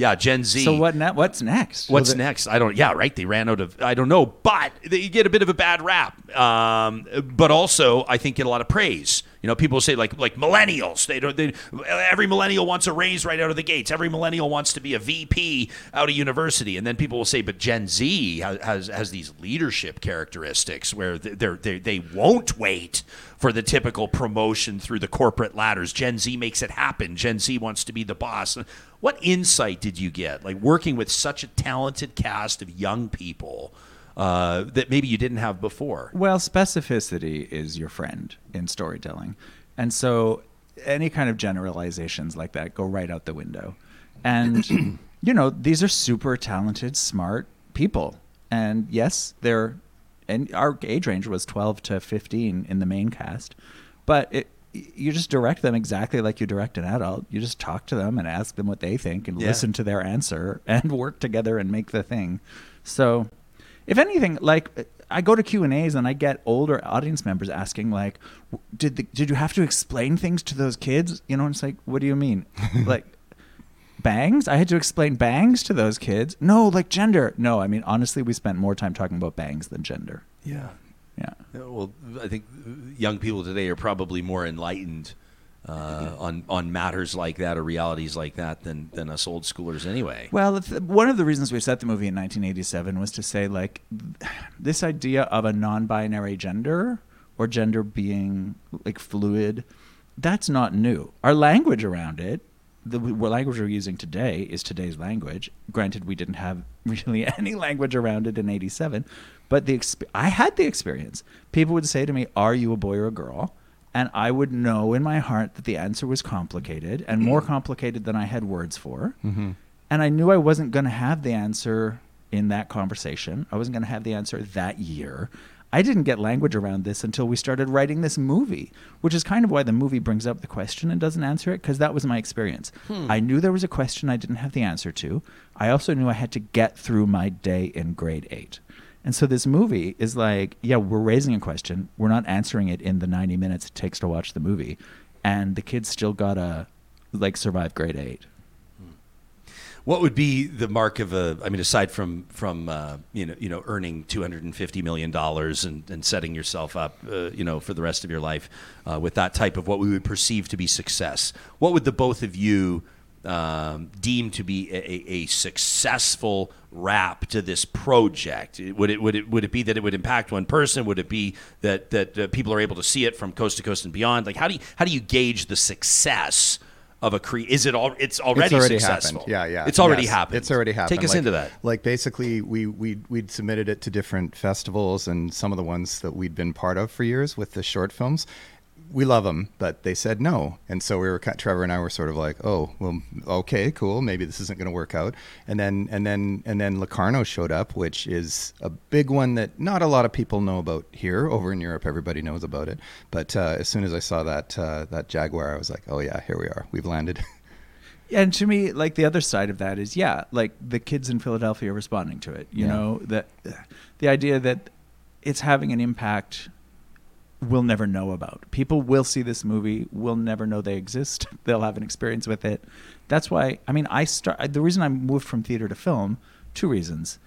Yeah, Gen Z. So what? Ne- what's next? What's next? I don't. Yeah, right. They ran out of. I don't know, but they get a bit of a bad rap. Um, but also, I think get a lot of praise. You know, people say like like millennials. They don't. They, every millennial wants a raise right out of the gates. Every millennial wants to be a VP out of university, and then people will say, but Gen Z has has, has these leadership characteristics where they're, they they won't wait for the typical promotion through the corporate ladders. Gen Z makes it happen. Gen Z wants to be the boss. What insight did you get, like working with such a talented cast of young people uh, that maybe you didn't have before? Well, specificity is your friend in storytelling. And so any kind of generalizations like that go right out the window. And, you know, these are super talented, smart people. And yes, they're, and our age range was 12 to 15 in the main cast. But it, you just direct them exactly like you direct an adult. You just talk to them and ask them what they think and Yeah. listen to their answer and work together and make the thing. So, if anything, like I go to Q and A's and I get older audience members asking, like, "Did the, did you have to explain things to those kids?" You know, and it's like, "What do you mean?" like bangs? I had to explain bangs to those kids. No, like gender. No, I mean honestly, we spent more time talking about bangs than gender. Yeah. Yeah. Well, I think young people today are probably more enlightened uh, on on matters like that or realities like that than than us old schoolers anyway. Well, one of the reasons we set the movie in 1987 was to say, like, this idea of a non binary gender or gender being like fluid, that's not new. Our language around it, the language we're using today is today's language. Granted, we didn't have really any language around it in 87, but the exp- I had the experience. People would say to me, Are you a boy or a girl? And I would know in my heart that the answer was complicated and mm-hmm. more complicated than I had words for. Mm-hmm. And I knew I wasn't going to have the answer in that conversation. I wasn't going to have the answer that year. I didn't get language around this until we started writing this movie, which is kind of why the movie brings up the question and doesn't answer it, because that was my experience. Hmm. I knew there was a question I didn't have the answer to. I also knew I had to get through my day in grade eight. And so this movie is like, yeah, we're raising a question. We're not answering it in the 90 minutes it takes to watch the movie. And the kids still gotta like survive grade eight. What would be the mark of a? I mean, aside from from uh, you know you know earning two hundred and fifty million dollars and, and setting yourself up uh, you know for the rest of your life uh, with that type of what we would perceive to be success, what would the both of you um, deem to be a, a, a successful wrap to this project? Would it would it would it be that it would impact one person? Would it be that that uh, people are able to see it from coast to coast and beyond? Like how do you how do you gauge the success? Of a cre- is it all? It's already, it's already successful. happened. Yeah, yeah. It's already Yes, happened. It's already happened. Take us Like- into that. Like basically, we we we'd submitted it to different festivals and some of the ones that we'd been part of for years with the short films. We love them, but they said no, and so we were Trevor and I were sort of like, oh, well, okay, cool, maybe this isn't going to work out. And then and then and then Locarno showed up, which is a big one that not a lot of people know about here. Over in Europe, everybody knows about it. But uh, as soon as I saw that uh, that Jaguar, I was like, oh yeah, here we are, we've landed. And to me, like the other side of that is, yeah, like the kids in Philadelphia are responding to it. You Yeah. know that the idea that it's having an impact we'll never know about. People will see this movie, will never know they exist. They'll have an experience with it. That's why I mean I start the reason I moved from theater to film, two reasons.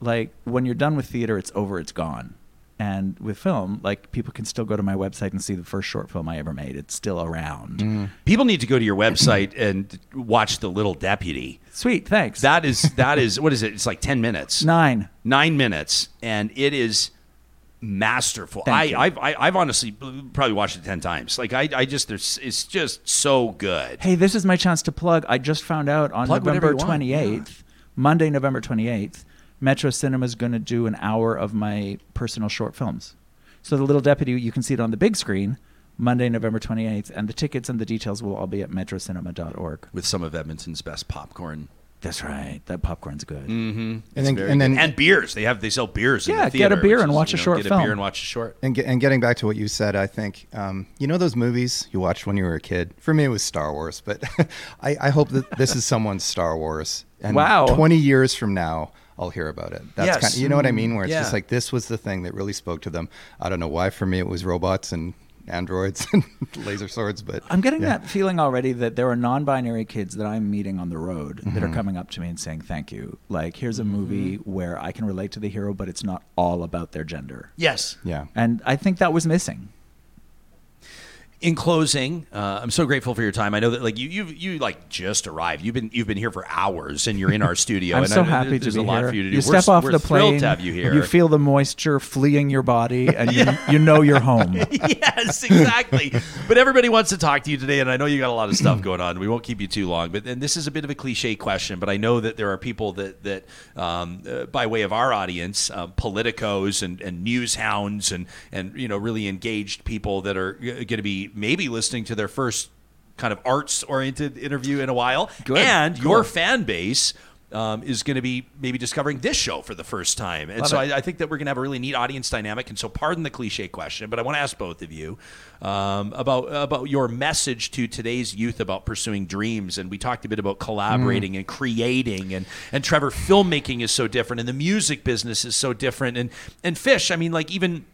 Like when you're done with theater, it's over, it's gone. And with film, like people can still go to my website and see the first short film I ever made. It's still around. Mm-hmm. People need to go to your website and watch The Little Deputy. Sweet, thanks. That is that is what is it? It's like ten minutes. Nine. Nine minutes, and it is masterful. Thank I, you. I've I, I've honestly probably watched it ten times. Like I, I just there's it's just so good. Hey, this is my chance to plug. I just found out on Plug November you want, 28th, Monday, November 28th, Metro Cinema is going to do an hour of my personal short films. So The Little Deputy, you can see it on the big screen, Monday, November 28th. And the tickets and the details will all be at metrocinema.org. with some of Edmonton's best popcorn. That's right. That popcorn's good. Mm-hmm. And then- and then- and beers. They have they sell beers. in Yeah, the get a beer and is, watch you a know, short get a beer and watch a short. And, get, and getting back to what you said, I think um, you know those movies you watched when you were a kid. For me, it was Star Wars, but I, I hope that this is someone's Star Wars. And Wow. twenty years from now, I'll hear about it. That's Yes. kind of, you know what I mean. Where it's Yeah. just like this was the thing that really spoke to them. I don't know why. For me, it was robots and androids and laser swords. But I'm getting yeah. that feeling already that there are non-binary kids that I'm meeting on the road that Mm-hmm. are coming up to me and saying thank you. Like, here's a movie where I can relate to the hero, but it's not all about their gender. Yes. Yeah. And I think that was missing. In closing, uh, I'm so grateful for your time. I know that like you you you like just arrived. You've been you've been here for hours, and you're in our studio. I'm and so I, happy there's to be a lot here. for you to do. You We're step off we're the plane, to have you here. you feel the moisture fleeing your body, and you, you know you're home. yes, exactly. but everybody wants to talk to you today, and I know you got a lot of stuff going on. We won't keep you too long, but and this is a bit of a cliche question, but I know that there are people that that um, uh, by way of our audience, uh, politicos and, and news hounds and and you know really engaged people that are going to be maybe listening to their first kind of arts oriented interview in a while, Good. and Cool. your fan base. Um, is going to be maybe discovering this show for the first time. And Love so. I, I think that we're going to have a really neat audience dynamic. And so, pardon the cliche question, but I want to ask both of you um, about about your message to today's youth about pursuing dreams. And we talked a bit about collaborating and creating. And and Trevor, filmmaking is so different, and the music business is so different. And and Fish, I mean, like even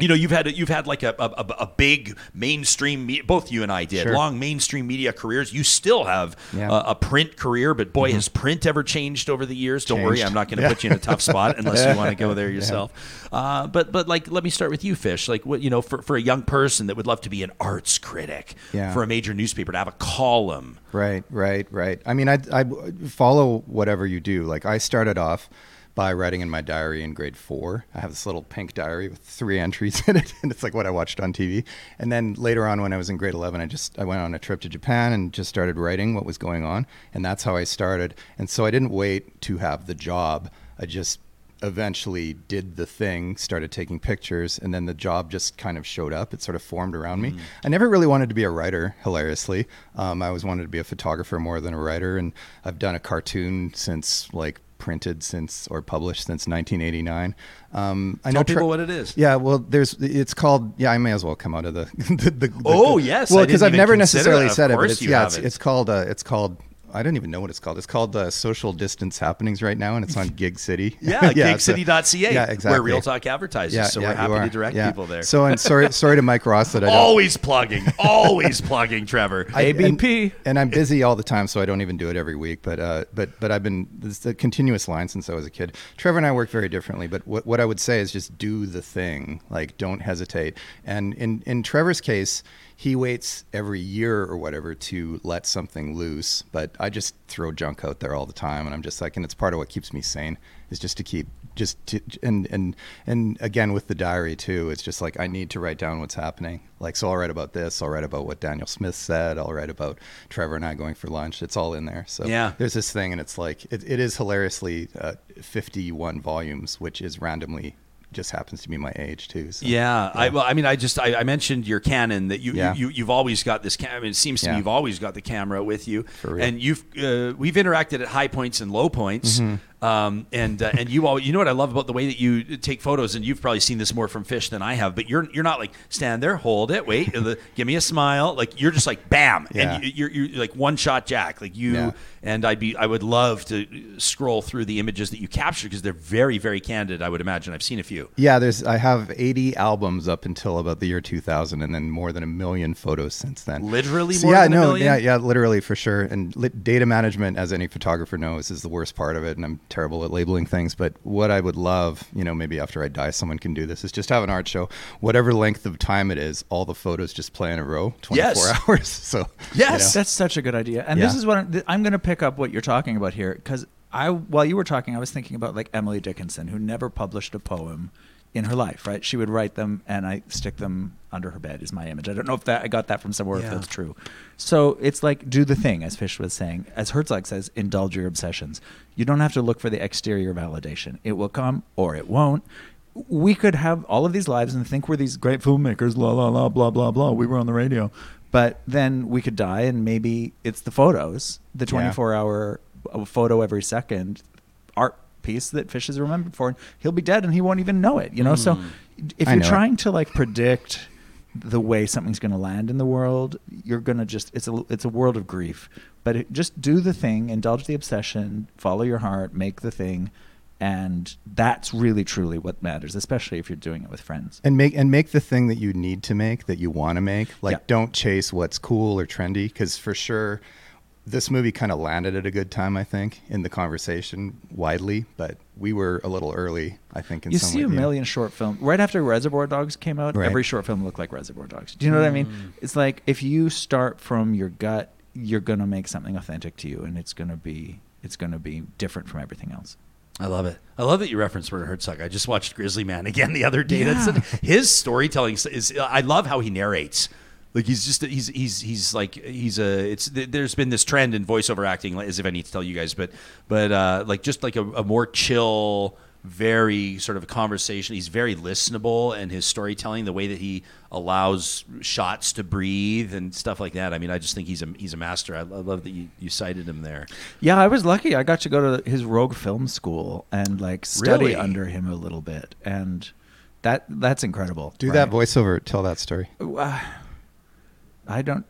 you know you've had you've had like a, a, a big mainstream me- both you and I did Sure. long mainstream media careers you still have Yeah. a, a print career but boy has print ever changed over the years don't worry I'm not going to Yeah. put you in a tough spot unless you want to go there yourself uh, but but like let me start with you Fish like what you know for, for a young person that would love to be an arts critic Yeah. for a major newspaper to have a column Right, right, right. I mean, I, I follow whatever you do. Like, I started off by writing in my diary in grade four. I have this little pink diary with three entries in it, and it's like what I watched on TV. And then later on, when I was in grade 11, I just I went on a trip to Japan and just started writing what was going on, and that's how I started. And so I didn't wait to have the job. I just eventually did the thing, started taking pictures, and then the job just kind of showed up. It sort of formed around me. I never really wanted to be a writer, hilariously. Um, I always wanted to be a photographer more than a writer, and I've done a cartoon since like printed since or published since 1989. Um, I Tell know people what it is. Yeah, well, there's it's called. Yeah, I may as well come out of the. the, the, the Oh, yes, Well, because I've never necessarily that. Of said it, but it's yeah, it's, it's called. Uh, it's called. I don't even know what it's called. It's called uh, Social Distance Happenings right now, and it's on Gig City. yeah, a- gigcity.ca yeah, exactly. where Real Talk advertises so we're you happy to direct Yeah. people there So, and sorry, sorry to Mike Ross that I don't. always plugging always plugging Trevor I- ABP. and, and I'm busy all the time, so I don't even do it every week. But uh, but but I've been this a continuous line since I was a kid. Trevor and I work very differently, but what what I would say is just do the thing, like don't hesitate. And in in Trevor's case, he waits every year or whatever to let something loose. But I just throw junk out there all the time, and I'm just like, and it's part of what keeps me sane is just to keep just to, and and and again with the diary too it's just like i need to write down what's happening like so i'll write about this i'll write about what daniel smith said i'll write about trevor and i going for lunch it's all in there so Yeah. there's this thing and it's like it, it is hilariously uh, 51 volumes which is randomly just happens to be my age too so, Yeah, I well, I mean, I just I, I mentioned your Canon that you, Yeah. you you've always got this camera. It seems to me you've always got the camera with you, and you've uh, we've interacted at high points and low points. Mm-hmm. Um, and uh, and you all you know what I love about the way that you take photos, and you've probably seen this more from Fish than I have. But you're you're not like stand there, hold it, wait, uh, give me a smile. Like you're just like bam, Yeah. and you, you're, you're like one shot Jack. Like you Yeah. and I'd be I would love to scroll through the images that you capture because they're very very candid. I would imagine I've seen a few. yeah there's i have 80 albums up until about the year 2000 and then more than a million photos since then Literally So, yeah than a no million? yeah yeah literally for sure and li- data management as any photographer knows is the worst part of it and i'm terrible at labeling things but what i would love you know maybe after i die someone can do this is just have an art show whatever length of time it is all the photos just play in a row 24 Yes. hours so Yes. That's such a good idea. And this is what I'm, I'm going to pick up what you're talking about here because I, while you were talking, I was thinking about like Emily Dickinson, who never published a poem in her life. Right? She would write them, and I stick them under her bed. Is my image. I don't know if that I got that from somewhere. Yeah. If that's true. So it's like do the thing, as Fish was saying. As Herzog says, indulge your obsessions. You don't have to look for the exterior validation. It will come or it won't. we could have all of these lives and think we're these great filmmakers, la la la, blah blah blah. We were on the radio, but then we could die, and maybe it's the photos, the Yeah. 24 hour uh, photo every second art piece that Fish is remembered for. And he'll be dead, and he won't even know it. You know, so hmm. if I you're know it. trying to like predict the way something's going to land in the world, you're going to just it's a it's a world of grief. But it, just do the thing, indulge the obsession, follow your heart, make the thing, and that's really truly what matters, especially if you're doing it with friends. and make and make the thing that you need to make that you want to make like Yeah. don't chase what's cool or trendy because for sure this movie kind of landed at a good time i think in the conversation widely but we were a little early i think in You some see way, a million short films right after Reservoir Dogs came out. Right. Every short film looked like Reservoir Dogs. Do you know what I mean? Mm. It's like if you start from your gut, you're gonna make something authentic to you, and it's gonna be it's gonna be different from everything else. I love it. I love that you referenced Werner Herzog. I just watched Grizzly Man again the other day. Yeah. That's his storytelling is. I love how he narrates. Like he's just he's he's he's like he's a it's there's been this trend in voiceover acting as if I need to tell you guys but but uh, like just like a, a more chill very sort of a conversation he's very listenable and his storytelling the way that he allows shots to breathe and stuff like that I mean I just think he's a he's a master I, I love that you, you cited him there Yeah, I was lucky. I got to go to his Rogue Film School and like study Really? under him a little bit, and that that's incredible. do right? that voiceover tell that story Uh, I don't.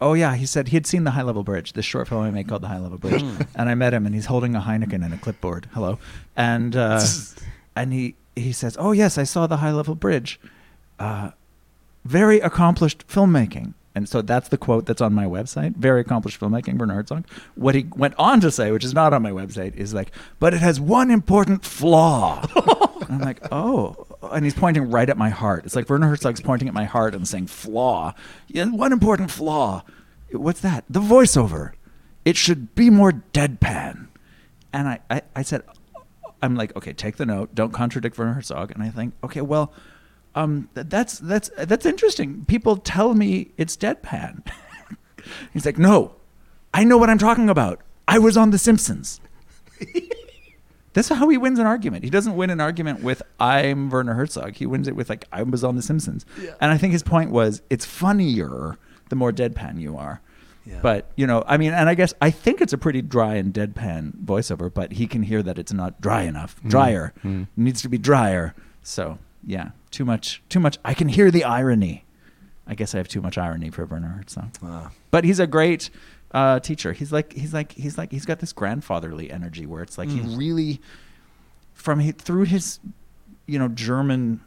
Oh yeah, he said he had seen the High Level Bridge, this short film I made called the High Level Bridge, and I met him, and he's holding a Heineken and a clipboard. Hello, and uh, and he he says, "Oh yes, I saw the High Level Bridge. Uh, very accomplished filmmaking." And so that's the quote that's on my website. Very accomplished filmmaking, Bernard Herzog. What he went on to say, which is not on my website, is like, but it has one important flaw. I'm like, oh. And he's pointing right at my heart. It's like Werner Herzog's pointing at my heart and saying, flaw. Yeah, one important flaw. What's that? The voiceover. It should be more deadpan. And I, I, I said, I'm like, okay, take the note. Don't contradict Werner Herzog. And I think, okay, well, um, th- that's that's that's interesting. People tell me it's deadpan. He's like, no, I know what I'm talking about. I was on The Simpsons. That's how he wins an argument. He doesn't win an argument with "I'm Werner Herzog." He wins it with like "I was on The Simpsons." And I think his point was, it's funnier the more deadpan you are. But you know, I mean, and I guess I think it's a pretty dry and deadpan voiceover, but he can hear that it's not dry enough. Mm-hmm. Drier mm-hmm. It needs to be drier. So yeah, too much, too much. I can hear the irony. I guess I have too much irony for Werner Herzog. Ah. But he's a great uh, teacher. He's like he's like he's like he's got this grandfatherly energy where it's like he really from he, through his you know German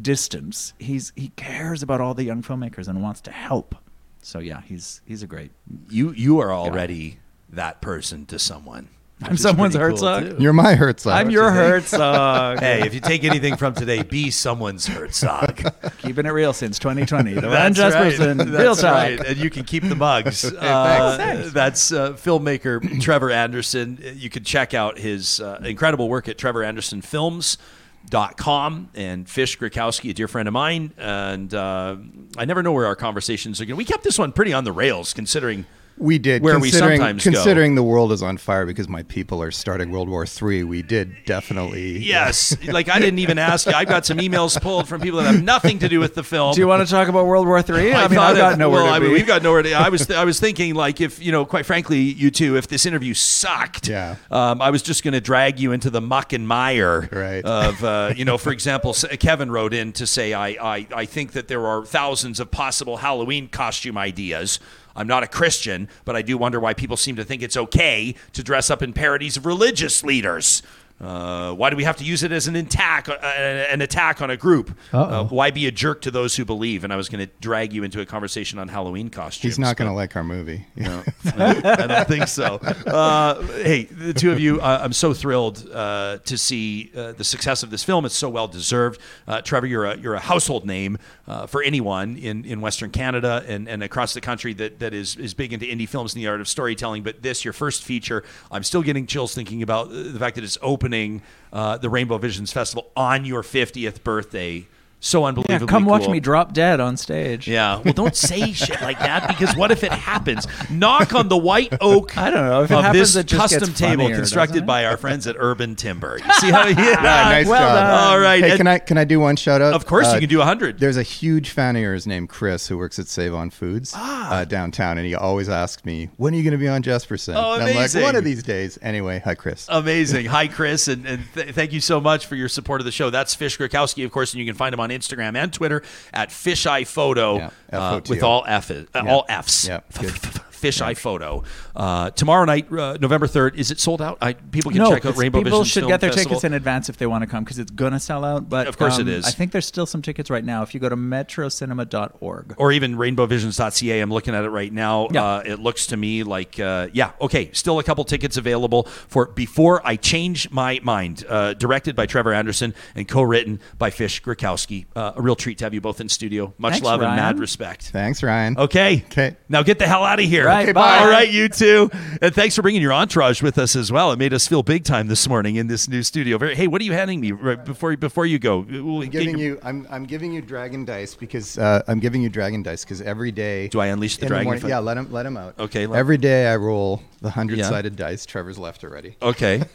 distance, he's he cares about all the young filmmakers and wants to help. So yeah, he's he's a great. you you are already that person to someone. I'm someone's pretty cool, you're my Herzog I'm your Herzog. Hey, if you take anything from today, be someone's Herzog. Keeping it real since 2020. The Ryan That's right. Jesperson, That's real talk. right. And you can keep the mugs. Uh, That's uh, filmmaker Trevor Anderson. You can check out his uh, incredible work at trevorandersonfilms.com and Fish Griwkowsky, a dear friend of mine. And uh, I never know where our conversations are going. We kept this one pretty on the rails, considering we did Where we considering, sometimes go. considering the world is on fire because my people are starting world war three we did definitely yes, like I didn't even ask you. I've got some emails pulled from people that have nothing to do with the film. Do you want to talk about World War Three? I, mean, I've got nowhere well, to I mean, be. we've got nowhere to. I was I was thinking like if you know, quite frankly, you two, if this interview sucked, Yeah. um, I was just going to drag you into the muck and mire Right. of uh, you know, for example, Kevin wrote in to say I, I I think that there are thousands of possible Halloween costume ideas. I'm not a Christian, but I do wonder why people seem to think it's okay to dress up in parodies of religious leaders. Uh, why do we have to use it as an attack, uh, an attack on a group? Uh, why be a jerk to those who believe? And I was going to drag you into a conversation on Halloween costumes. he's not going to like our movie no, I don't think so. Uh, hey, the two of you, uh, I'm so thrilled uh, to see uh, the success of this film. It's so well deserved. Uh, Trevor, you're a you're a household name uh, for anyone in, in Western Canada and, and across the country that, that is is big into indie films and the art of storytelling. But this, your first feature, I'm still getting chills thinking about the fact that it's opening uh, the Rainbow Visions Festival on your 50th birthday. So Yeah, unbelievably come watch me drop dead on stage. Yeah. Well, don't say shit like that because what if it happens? Knock on the white oak I don't know. If it of happens, this it just custom gets table funnier, constructed by our friends at Urban Timber. You see how? Yeah. Yeah, nice well job. done. All right. Hey, and- can I can I do one shout out? Of course, Uh, you can do a hundred. There's a huge fan of yours named Chris who works at Save on Foods uh, downtown, and he always asks me, "When are you going to be on Jesperson?" Oh, and I'm like, "One of these days." Anyway, hi Chris. Amazing. Hi, Chris, and, and th- thank you so much for your support of the show. That's Fish Griwkowsky, of course, and you can find him on Instagram and Twitter at Fisheye Foto Yeah, uh, with all F uh, all Fs. Yeah. Fisheye Foto. Uh, tomorrow night, uh, November third. Is it sold out? I, people can no, check out it's- Rainbow people Visions should Film get their Festival. tickets in advance if they want to come because it's gonna sell out. But Of course it um, is. I think there's still some tickets right now. If you go to metrocinema.org. or even rainbowvisions.ca. I'm looking at it right now. Yeah. Uh, it looks to me like, uh, yeah, okay, still a couple tickets available for Before I Change My Mind, uh, directed by Trevor Anderson and co written by Fish Griwkowsky. Uh, a real treat to have you both in studio. Much Thanks, love and mad respect. Thanks, Ryan. Okay. Okay. Now get the hell out of here. Right, Okay, bye. All right, you two. And thanks for bringing your entourage with us as well. It made us feel big time this morning in this new studio. Very, hey, what are you handing me right before before you go? We'll I'm giving your- you. I'm, I'm giving you dragon dice because uh, I'm giving you dragon dice because every day. Do I unleash the in dragon morning- yeah, let him let him out. Okay, let- Every day I roll the hundred sided dice. Trevor's left already. Okay.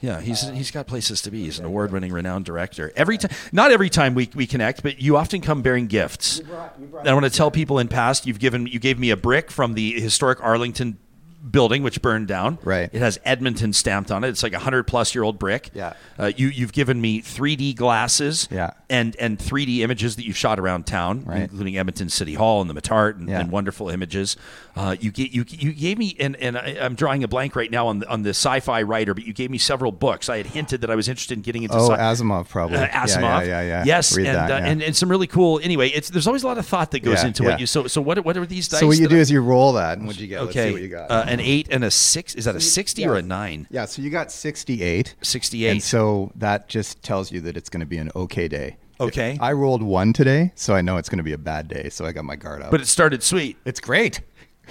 Yeah, he's he's got places to be. He's an award-winning, renowned director. Every time, not every time we, we connect, but you often come bearing gifts. And I want to tell people in past, you've given you gave me a brick from the historic Arlington building, which burned down. Right. It has Edmonton stamped on it. It's like a hundred plus year old brick. Yeah. Uh, you you've given me 3D glasses. Yeah. And and 3D images that you've shot around town, Right. including Edmonton City Hall and the Muttart, and, Yeah. and wonderful images. Uh, you get you you gave me and and I, I'm drawing a blank right now on the, on the sci-fi writer, but you gave me several books. I had hinted that I was interested in getting into Oh, sci- Asimov probably. uh, Asimov. Yeah, yeah, yeah. Yes, Read and, that, uh, yeah. and and some really cool. Anyway, it's there's always a lot of thought that goes Yeah, into yeah. what you. So so what what are these dice? So what you do I- is you roll that, and what'd you get? Let's okay, see what you got. An eight and a six. Is that a sixty or a nine? yeah, so you got 68. 68. And so that just tells you that it's going to be an okay day. Okay. I rolled one today, so I know it's going to be a bad day. So I got my guard up. But it started sweet. it's great.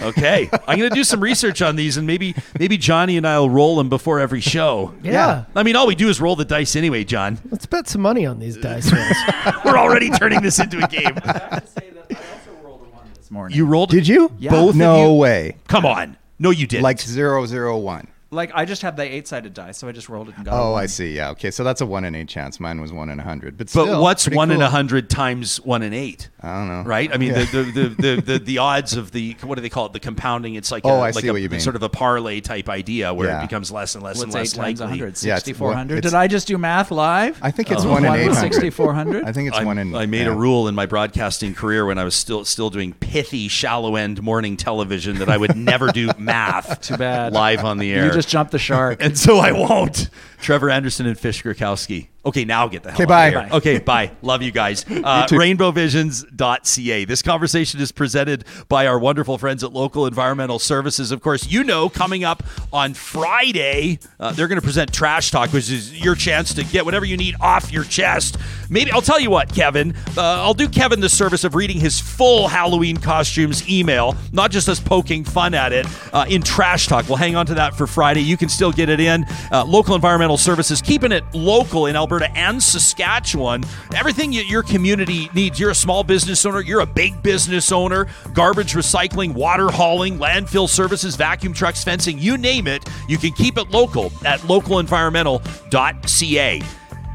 Okay, I'm going to do some research on these, and maybe maybe Johnny and I'll roll them before every show. Yeah. I mean, all we do is roll the dice anyway, John. Let's bet some money on these dice rolls. We're already turning this into a game. I have to say that I also rolled a one this morning. You rolled. Did you? Yeah. Both No of you? way. Come on. No, you didn't. Like zero zero one. Like I just have the eight-sided die, so I just rolled it and got. a Oh, one. I see. Yeah. Okay. So that's a one in eight chance. Mine was one in a hundred. But But what's pretty one in cool. a hundred times one in eight? I don't know. Right? I mean, Yeah. the, the, the, the, the, the odds of the what do they call it? The compounding. It's like Oh, a, I like see a, what you mean. sort of a parlay type idea where Yeah. it becomes less and less What's and eight less times likely. 100? Yeah, it's- 6,400. it's- Did I just do math live? I think it's Oh, one in one eight 6,400? I think it's I, one in. I made yeah. a rule in my broadcasting career when I was still still doing pithy, shallow end morning television that I would never do math. Too bad. Live on the air. You just jumped the shark. and so I won't. Trevor Anderson and Fish Griwkowsky. Okay, now get the hell Okay, out bye. of here. Bye. Okay, bye. Love you guys. Uh, rainbowvisions.ca. This conversation is presented by our wonderful friends at Local Environmental Services. Of course, you know, coming up on Friday, uh, they're going to present Trash Talk, which is your chance to get whatever you need off your chest. Maybe I'll tell you what, Kevin. Uh, I'll do Kevin the service of reading his full Halloween costumes email, not just us poking fun at it uh, in Trash Talk. We'll hang on to that for Friday. You can still get it in. Uh, local Environmental Services, keeping it local in Alberta and Saskatchewan. Everything your community needs. You're a small business owner, you're a big business owner, garbage recycling, water hauling, landfill services, vacuum trucks, fencing, you name it. You can keep it local at localenvironmental.ca.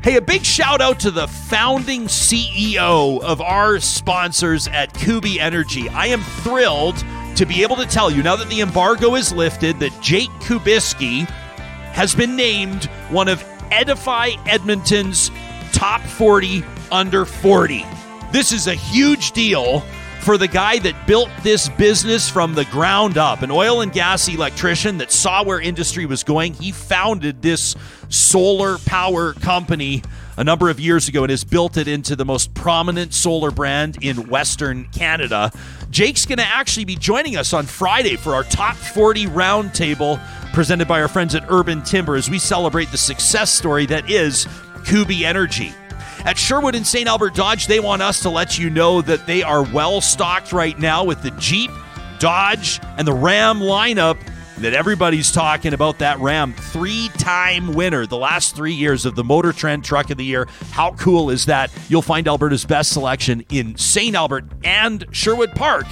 Hey, a big shout out to the founding CEO of our sponsors at Kubi Energy. I am thrilled to be able to tell you now that the embargo is lifted that Jake Kubiski has been named one of Edify Edmonton's top 40 under 40. This is a huge deal for the guy that built this business from the ground up, an oil and gas electrician that saw where industry was going. He founded this solar power company a number of years ago and has built it into the most prominent solar brand in Western Canada. Jake's going to actually be joining us on Friday for our top 40 roundtable presented by our friends at Urban Timber as we celebrate the success story that is Kubi Energy. At Sherwood and St. Albert Dodge, they want us to let you know that they are well stocked right now with the Jeep, Dodge, and the Ram lineup that everybody's talking about that Ram, three time winner the last three years of the Motor Trend Truck of the Year. How cool is that? You'll find Alberta's best selection in St. Albert and Sherwood Park.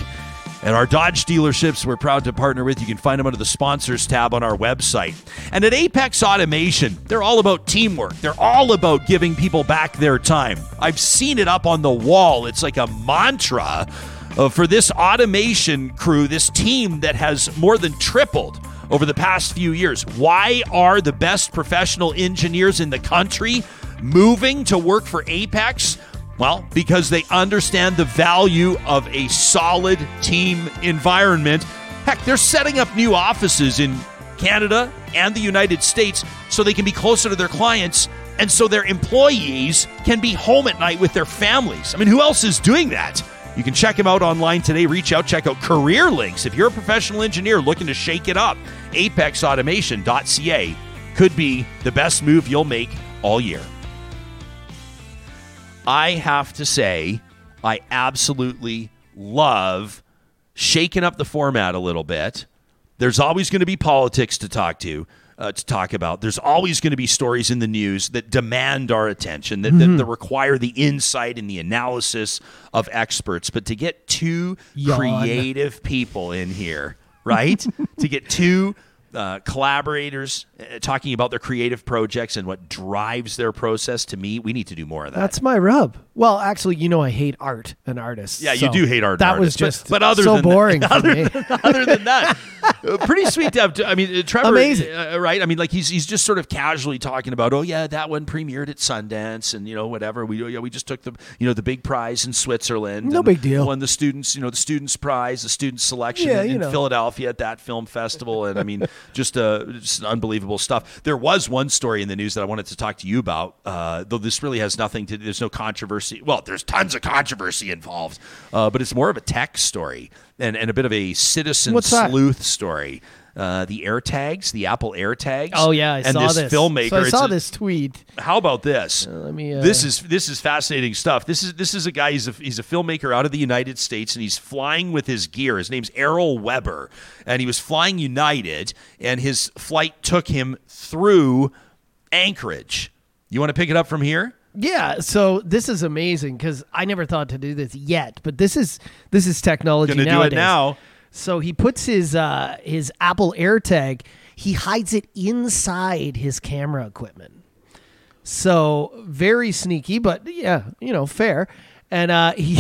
At our Dodge dealerships, we're proud to partner with. You can find them under the sponsors tab on our website. And at Apex Automation, they're all about teamwork. They're all about giving people back their time. I've seen it up on the wall. It's like a mantra uh, for this automation crew, this team that has more than tripled over the past few years. Why are the best professional engineers in the country moving to work for Apex? Well, because they understand the value of a solid team environment. Heck, they're setting up new offices in Canada and the United States so they can be closer to their clients and so their employees can be home at night with their families. I mean, who else is doing that? You can check him out online today. Reach out, check out Career Links. If you're a professional engineer looking to shake it up, apexautomation.ca could be the best move you'll make all year. I have to say, I absolutely love shaking up the format a little bit. There's always going to be politics to talk to. Uh, to talk about. There's always going to be stories in the news that demand our attention, that, that, that require the insight and the analysis of experts. But to get two Yawn. creative people in here, right? to get two uh, collaborators uh, talking about their creative projects and what drives their process to me, we need to do more of that. That's my rub. Well, actually, you know, I hate art and artists. Yeah, you do hate art. and That was artists, just but, but other so than boring That, other, other than that, pretty sweet to have. I mean, uh, Trevor, Amazing. uh, right? I mean, like he's he's just sort of casually talking about, oh yeah, that one premiered at Sundance, and you know whatever. We yeah, we just took the you know the big prize in Switzerland. No big deal. Won the students, you know, the students prize, the students selection Yeah, in, in. Philadelphia at that film festival, and I mean, just uh, just unbelievable stuff. There was one story in the news that I wanted to talk to you about, uh, though this really has nothing to. Do there's no controversy. Well, there's tons of controversy involved, uh, but it's more of a tech story and, and a bit of a citizen What's that? sleuth story. Uh, the AirTags, the Apple AirTags. Oh yeah, I and saw this, this. filmmaker. So I saw a- this tweet. how about this? let me, uh, this is this is fascinating stuff. This is this is a guy. He's a he's a filmmaker out of the United States, and he's flying with his gear. His name's Errol Webber, and he was flying United, and his flight took him through Anchorage. You want to pick it up from here? Yeah, so this is amazing because I never thought to do this yet, but this is this is technology Gonna do it now. So he puts his uh, his Apple AirTag, he hides it inside his camera equipment. So very sneaky, but yeah, you know, fair. And uh, he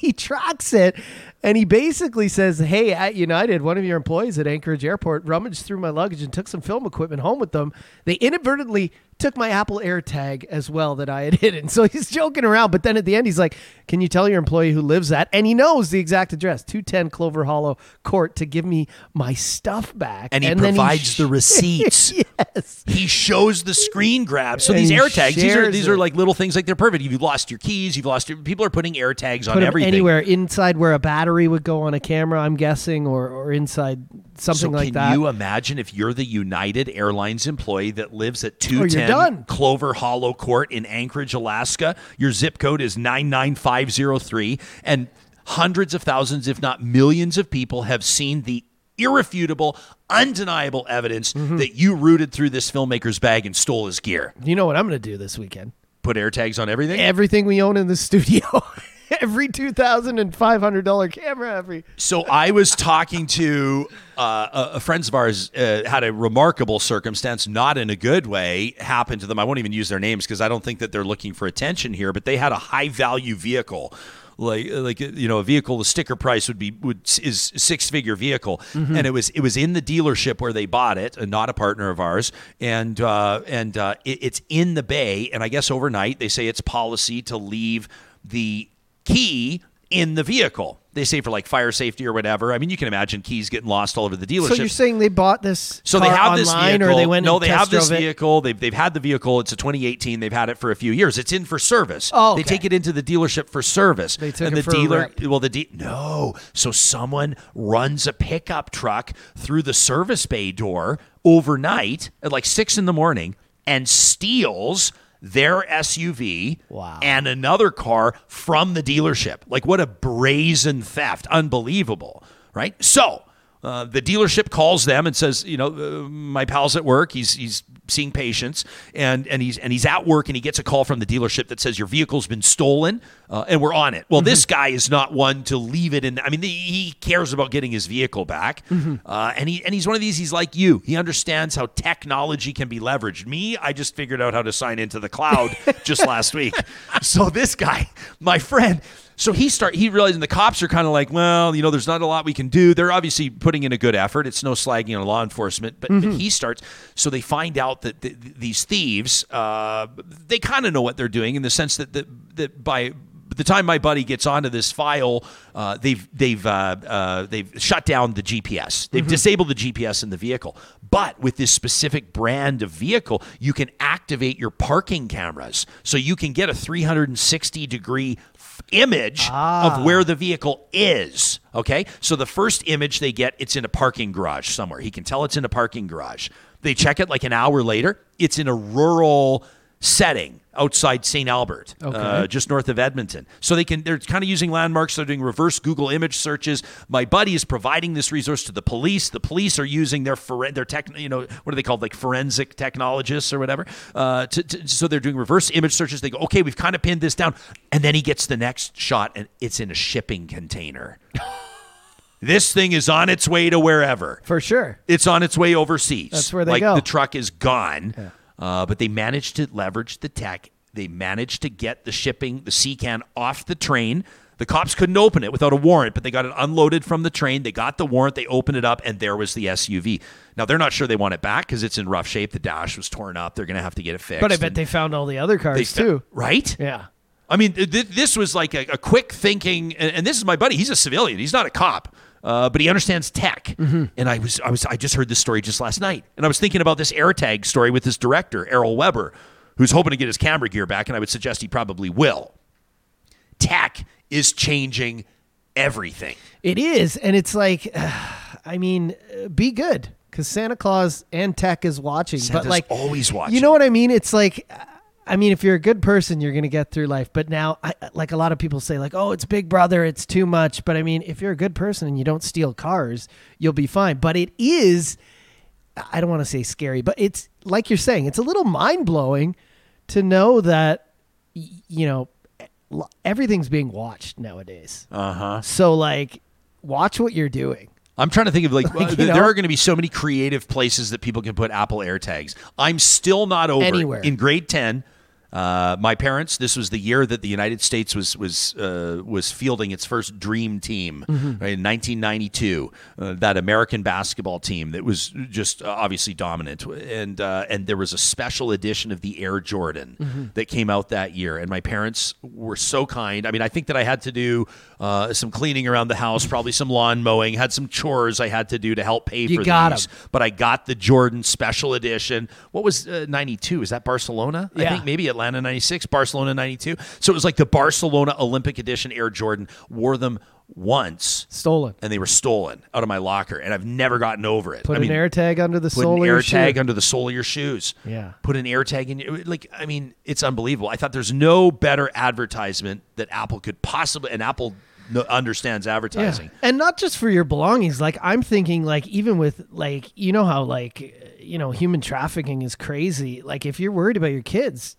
he tracks it, and he basically says, "Hey, at United, one of your employees at Anchorage Airport rummaged through my luggage and took some film equipment home with them. They inadvertently took my Apple AirTag as well that I had hidden." So he's joking around, but then at the end, he's like, "Can you tell your employee who lives at?" And he knows the exact address, two ten Clover Hollow Court, to give me my stuff back. And he then provides sh- the receipts. yes. He shows the screen grab. So And these he AirTags, these are these are like little things like they're perfect. You've lost your keys, you've lost your people are putting AirTags on put 'em everything. anywhere inside where a battery would go on a camera. I'm guessing, or or inside something so like that. can you imagine if you're the United Airlines employee that lives at Oh, you're done. Clover Hollow Court in Anchorage, Alaska? Your zip code is 99503 and hundreds of thousands if not millions of people have seen the irrefutable, undeniable evidence Mm-hmm. that that you rooted through this filmmaker's bag and stole his gear. you know what I'm going to do this weekend? Put AirTags on everything? Everything we own in the studio. every two thousand and five hundred dollar camera. Every So I was talking to uh, a, a friends of ours uh, had a remarkable circumstance, not in a good way, happen to them. I won't even use their names because I don't think that they're looking for attention here. But they had a high value vehicle. Like, like you know, a vehicle. The sticker price would be would is six figure vehicle, and it was it was in the dealership where they bought it, and not a partner of ours. And uh, and uh, it, it's in the bay, and I guess overnight they say it's policy to leave the key in the vehicle. They say for like fire safety or whatever. I mean, you can imagine keys getting lost all over the dealership. so you're saying they bought this? So they have this vehicle. or they went no, they have this it? vehicle. They've, they've had the vehicle. It's a 2018. They've had it for a few years. It's in for service. Oh, They take it into the dealership for service. They took and it the for a dealer. rep. Well, the de- no. So someone runs a pickup truck through the service bay door overnight at like six in the morning and steals their SUV Wow. and another car from the dealership. Like what a brazen theft. Unbelievable, right? So, Uh, the dealership calls them and says, you know, uh, my pal's at work. He's he's seeing patients, and and he's and he's at work, and he gets a call from the dealership that says your vehicle's been stolen, uh, and we're on it. Well, this guy is not one to leave it in. I mean, he cares about getting his vehicle back, uh, and he and he's one of these. He's like you. He understands how technology can be leveraged. Me, I just figured out how to sign into the cloud just last week. So this guy, my friend. So he start he realizing the cops are kind of like, well, you know, there's not a lot we can do. They're obviously putting in a good effort. It's no slagging on law enforcement, but, but he starts. So they find out that th- th- these thieves, uh, they kind of know what they're doing in the sense that that, that by the time my buddy gets onto this file, uh, they've they've uh, uh, they've shut down the GPS. They've disabled the GPS in the vehicle. But with this specific brand of vehicle, you can activate your parking cameras, so you can get a 360 degree image of ah. where the vehicle is. Okay, so the first image they get, it's in a parking garage somewhere. He can tell it's in a parking garage. They check it like an hour later. It's in a rural setting outside St. Albert, uh, just north of Edmonton. So they can they're kind of using landmarks. They're doing reverse Google image searches. My buddy is providing this resource to the police. The police are using their foren- their tech, you know, what are they called, like forensic technologists or whatever. Uh, to, to, so they're doing reverse image searches. They go, okay, we've kind of pinned this down, and then he gets the next shot, and it's in a shipping container. This thing is on its way to wherever. For sure. It's on its way overseas. That's where they like go. the truck is gone. Uh, but they managed to leverage the tech. They managed to get the shipping, the sea can off the train. The cops couldn't open it without a warrant, but they got it unloaded from the train. They got the warrant. They opened it up, and there was the SUV. Now they're not sure they want it back because it's in rough shape. The dash was torn up. They're going to have to get it fixed. But I bet And they found all the other cars fa- too. right? Yeah. I mean, th- this was like a, a quick thinking, and, and this is my buddy. He's a civilian. He's not a cop, uh, but he understands tech. And I was, I was, I just heard this story just last night, and I was thinking about this AirTag story with this director, Errol Webber, who's hoping to get his camera gear back, and I would suggest he probably will. Tech is changing everything. It is, and it's like, I mean, uh, be good because Santa Claus and tech is watching. Santa's but like, always watching. You know what I mean? It's like, uh, I mean, if you're a good person, you're gonna get through life. But now, I, like a lot of people say, like, oh, it's Big Brother, it's too much. But I mean, if you're a good person and you don't steal cars, you'll be fine. But it is, I don't want to say scary, but it's like you're saying, it's a little mind blowing to know that, you know, everything's being watched nowadays. Uh huh. So like, watch what you're doing. I'm trying to think of like, Like, uh, you know? there are going to be so many creative places that people can put Apple AirTags. I'm still not over. Anywhere. in grade ten. Uh, my parents. This was the year that the United States was was uh, was fielding its first dream team Mm-hmm. right, in 1992. Uh, that American basketball team that was just uh, obviously dominant, and uh, and there was a special edition of the Air Jordan Mm-hmm. that came out that year. And my parents were so kind. I mean, I think that I had to do uh, some cleaning around the house, probably some lawn mowing, had some chores I had to do to help pay You for got these. 'em. But I got the Jordan special edition. What was uh, 92? Is that Barcelona? I Yeah. think maybe Atlanta 96, Barcelona 92. So it was like the Barcelona Olympic edition Air Jordan. Wore them once Stolen. and they were stolen out of my locker, and I've never gotten over it. Put I mean, an air tag under the put sole an of air your tag shoe. under the sole of your shoes. Yeah. Put an air tag in your like. I mean, it's unbelievable. I thought there's no better advertisement that Apple could possibly, and Apple no, understands advertising. And not just for your belongings. Like I'm thinking like even with like you know how like you know human trafficking is crazy. Like if you're worried about your kids,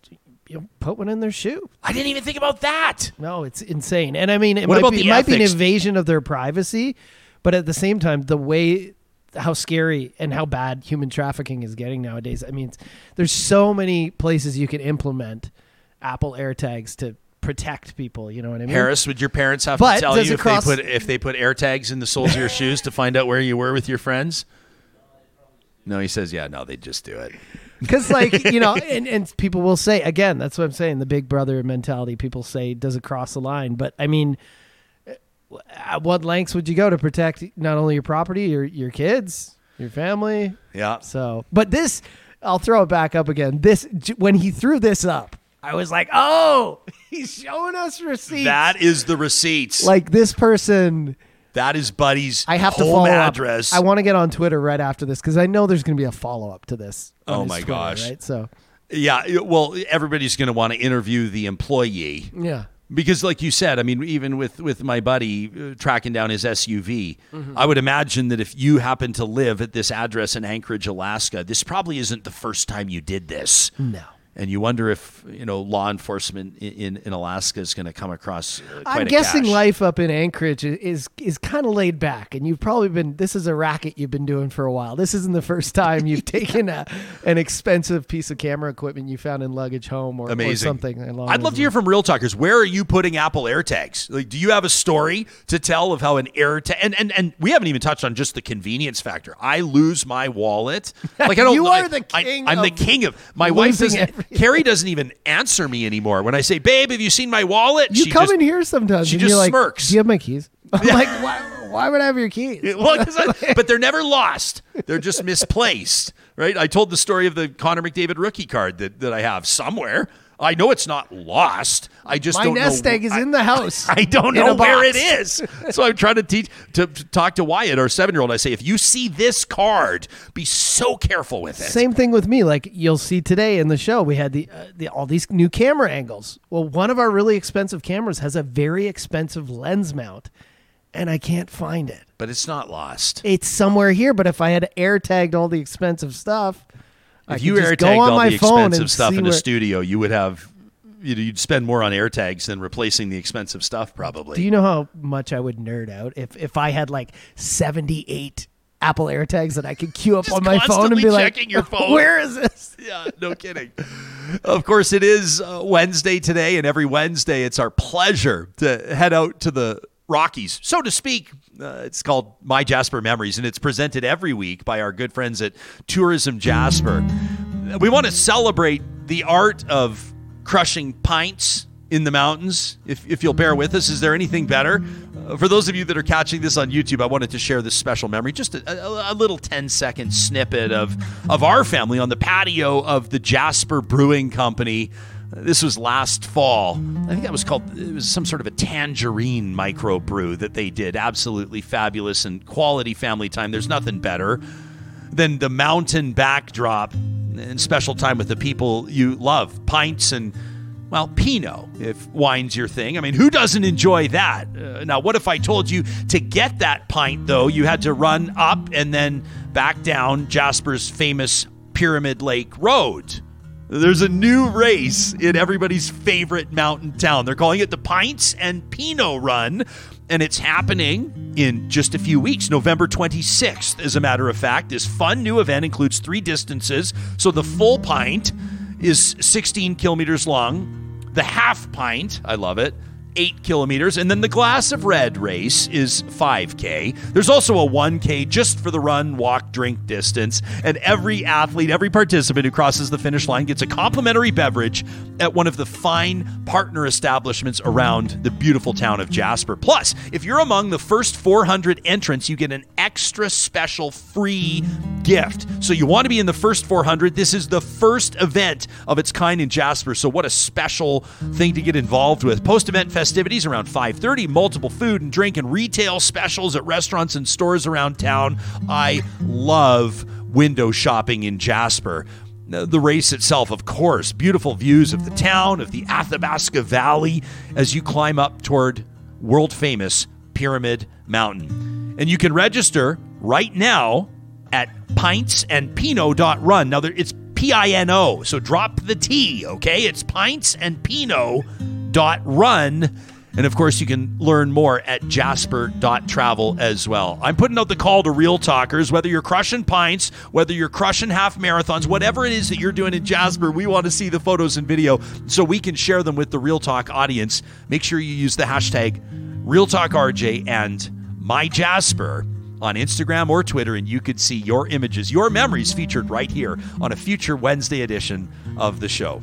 you know, put one in their shoe. I didn't even think about that. No, it's insane. And I mean it What might be, it might be an invasion of their privacy, but at the same time the way how scary and how bad human trafficking is getting nowadays. I mean, there's so many places you can implement Apple AirTags to protect people, you know what I mean? Harris, would your parents have But to tell you if cross- they put if they put air tags in the soles of your shoes to find out where you were with your friends? No, he says, yeah, no, they just do it. Because, like, you know, and, and people will say, again, that's what I'm saying, the big brother mentality. People say, does it cross the line? But I mean, uh, at what lengths would you go to protect not only your property, your, your kids, your family? Yeah. So, but this, I'll throw it back up again. This, when he threw this up, I was like, oh, he's showing us receipts. That is the receipts. like this person, that is Buddy's I have to home follow address. up. I want to get on Twitter right after this because I know there's going to be a follow up to this. Oh my Twitter, gosh. Right. So, yeah, well, everybody's going to want to interview the employee. yeah. Because, like you said, I mean, even with with my buddy uh, tracking down his SUV, Mhm. I would imagine that if you happen to live at this address in Anchorage, Alaska, this probably isn't the first time you did this. No. And you wonder if you know law enforcement in in, in Alaska is going to come across. Uh, I'm guessing life up in Anchorage is is, is kind of laid back, and you've probably been. This is a racket you've been doing for a while. This isn't the first time you've taken a, an expensive piece of camera equipment you found in luggage home or, or Amazing. something. along I'd love to hear from real talkers. Where are you putting Apple AirTags? Like, do you have a story to tell of how an AirTag and and and we haven't even touched on just the convenience factor. I lose my wallet. Like I don't. You are I, the king. I, am the king of. My wife doesn't. everything. Carrie doesn't even answer me anymore when I say, "Babe, have you seen my wallet?" You she come just, in here sometimes. she and just you're like, smirks. Do you have my keys? I'm like, why, why would I have your keys? Well, I- but they're never lost. They're just misplaced, right? I told the story of the Connor McDavid rookie card that, that I have somewhere. I know it's not lost. I just my don't nest know. egg is I- in the house. I don't know where it is. So I'm trying to teach to, to talk to Wyatt, our seven year old. I say, if you see this card, be so careful with it. Same thing with me. Like you'll see today in the show, we had the, uh, the all these new camera angles. Well, one of our really expensive cameras has a very expensive lens mount, and I can't find it. But it's not lost. It's somewhere here. But if I had air tagged all the expensive stuff, I If you just air go all my the expensive stuff in a where- studio, you would have. You'd you'd spend more on air tags than replacing the expensive stuff, probably. Do you know how much I would nerd out if if I had like seventy eight Apple AirTags that I could queue up Just on my phone and be like. "Where is this?" yeah, no kidding. Of course, it is uh, Wednesday today, and every Wednesday it's our pleasure to head out to the Rockies, so to speak. Uh, it's called My Jasper Memories, and it's presented every week by our good friends at Tourism Jasper. We want to celebrate the art of crushing pints in the mountains. If, if you'll bear with us, is there anything better? Uh, for those of you that are catching this on YouTube, I wanted to share this special memory, just a, a, a little 10 second snippet of, of our family on the patio of the Jasper Brewing Company. This was last fall. I think that was called, it was some sort of a tangerine microbrew that they did. Absolutely fabulous and quality family time. There's nothing better than the mountain backdrop and special time with the people you love. Pints and, well, Pinot, if wine's your thing. I mean, who doesn't enjoy that? Uh, now, what if I told you to get that pint, though, you had to run up and then back down Jasper's famous Pyramid Lake Road? There's a new race in everybody's favorite mountain town. They're calling it the Pints and Pinot Run, and it's happening in just a few weeks, November 26th, as a matter of fact. This fun new event includes three distances. So the full pint is 16 kilometers long, the half pint, I love it, eight kilometers, and then the glass of red race is 5K. There's also a 1K just for the run, walk, drink distance, and every athlete, every participant who crosses the finish line gets a complimentary beverage at one of the fine partner establishments around the beautiful town of Jasper. Plus, if you're among the first 400 entrants, you get an extra special free gift. So you want to be in the first 400. This is the first event of its kind in Jasper. So what a special thing to get involved with. Post-event festivities around 5:30, multiple food and drink and retail specials at restaurants and stores around town. I love window shopping in Jasper. The race itself, of course, beautiful views of the town, of the Athabasca Valley as you climb up toward world famous Pyramid Mountain. And you can register right now at pintsandpino.run. Now, there, it's P I N O, so drop the T, okay? It's pintsandpino.run. And of course, you can learn more at jasper.travel as well. I'm putting out the call to real talkers, whether you're crushing pints, whether you're crushing half marathons, whatever it is that you're doing in Jasper, we want to see the photos and video so we can share them with the Real Talk audience. Make sure you use the hashtag RealTalkRJ and MyJasper on Instagram or Twitter, and you could see your images, your memories featured right here on a future Wednesday edition of the show.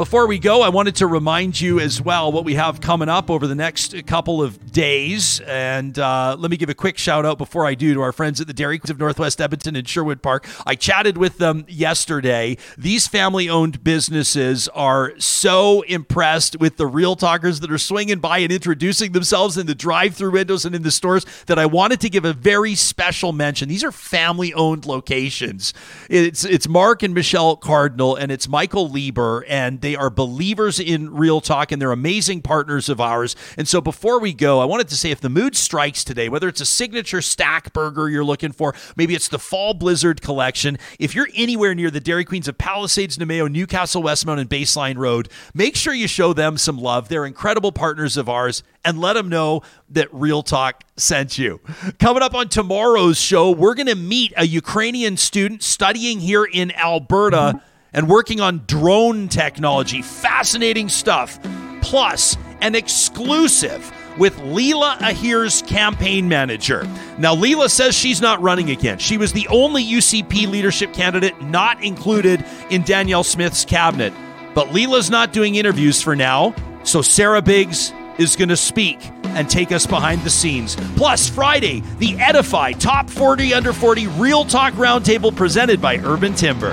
Before we go, I wanted to remind you as well what we have coming up over the next couple of days. And uh, let me give a quick shout out before I do to our friends at the Dairy Queen of Northwest Edmonton and Sherwood Park. I chatted with them yesterday. These family owned businesses are so impressed with the real talkers that are swinging by and introducing themselves in the drive through windows and in the stores that I wanted to give a very special mention. These are family owned locations. It's, it's Mark and Michelle Cardinal, and it's Michael Lieber, and they They are believers in Real Talk and they're amazing partners of ours. And so before we go, I wanted to say if the mood strikes today, whether it's a signature stack burger you're looking for, maybe it's the Fall Blizzard collection, if you're anywhere near the Dairy Queens of Palisades, Namao, Newcastle, Westmount, and Baseline Road, make sure you show them some love. They're incredible partners of ours and let them know that Real Talk sent you. Coming up on tomorrow's show, we're going to meet a Ukrainian student studying here in Alberta and working on drone technology. Fascinating stuff. Plus, an exclusive with Leela Aheer's campaign manager. Now, Leela says she's not running again. She was the only UCP leadership candidate not included in Danielle Smith's cabinet. But Leela's not doing interviews for now, so Sarah Biggs is going to speak and take us behind the scenes. Plus, Friday, the Edify Top 40 Under 40 Real Talk Roundtable presented by Urban Timber.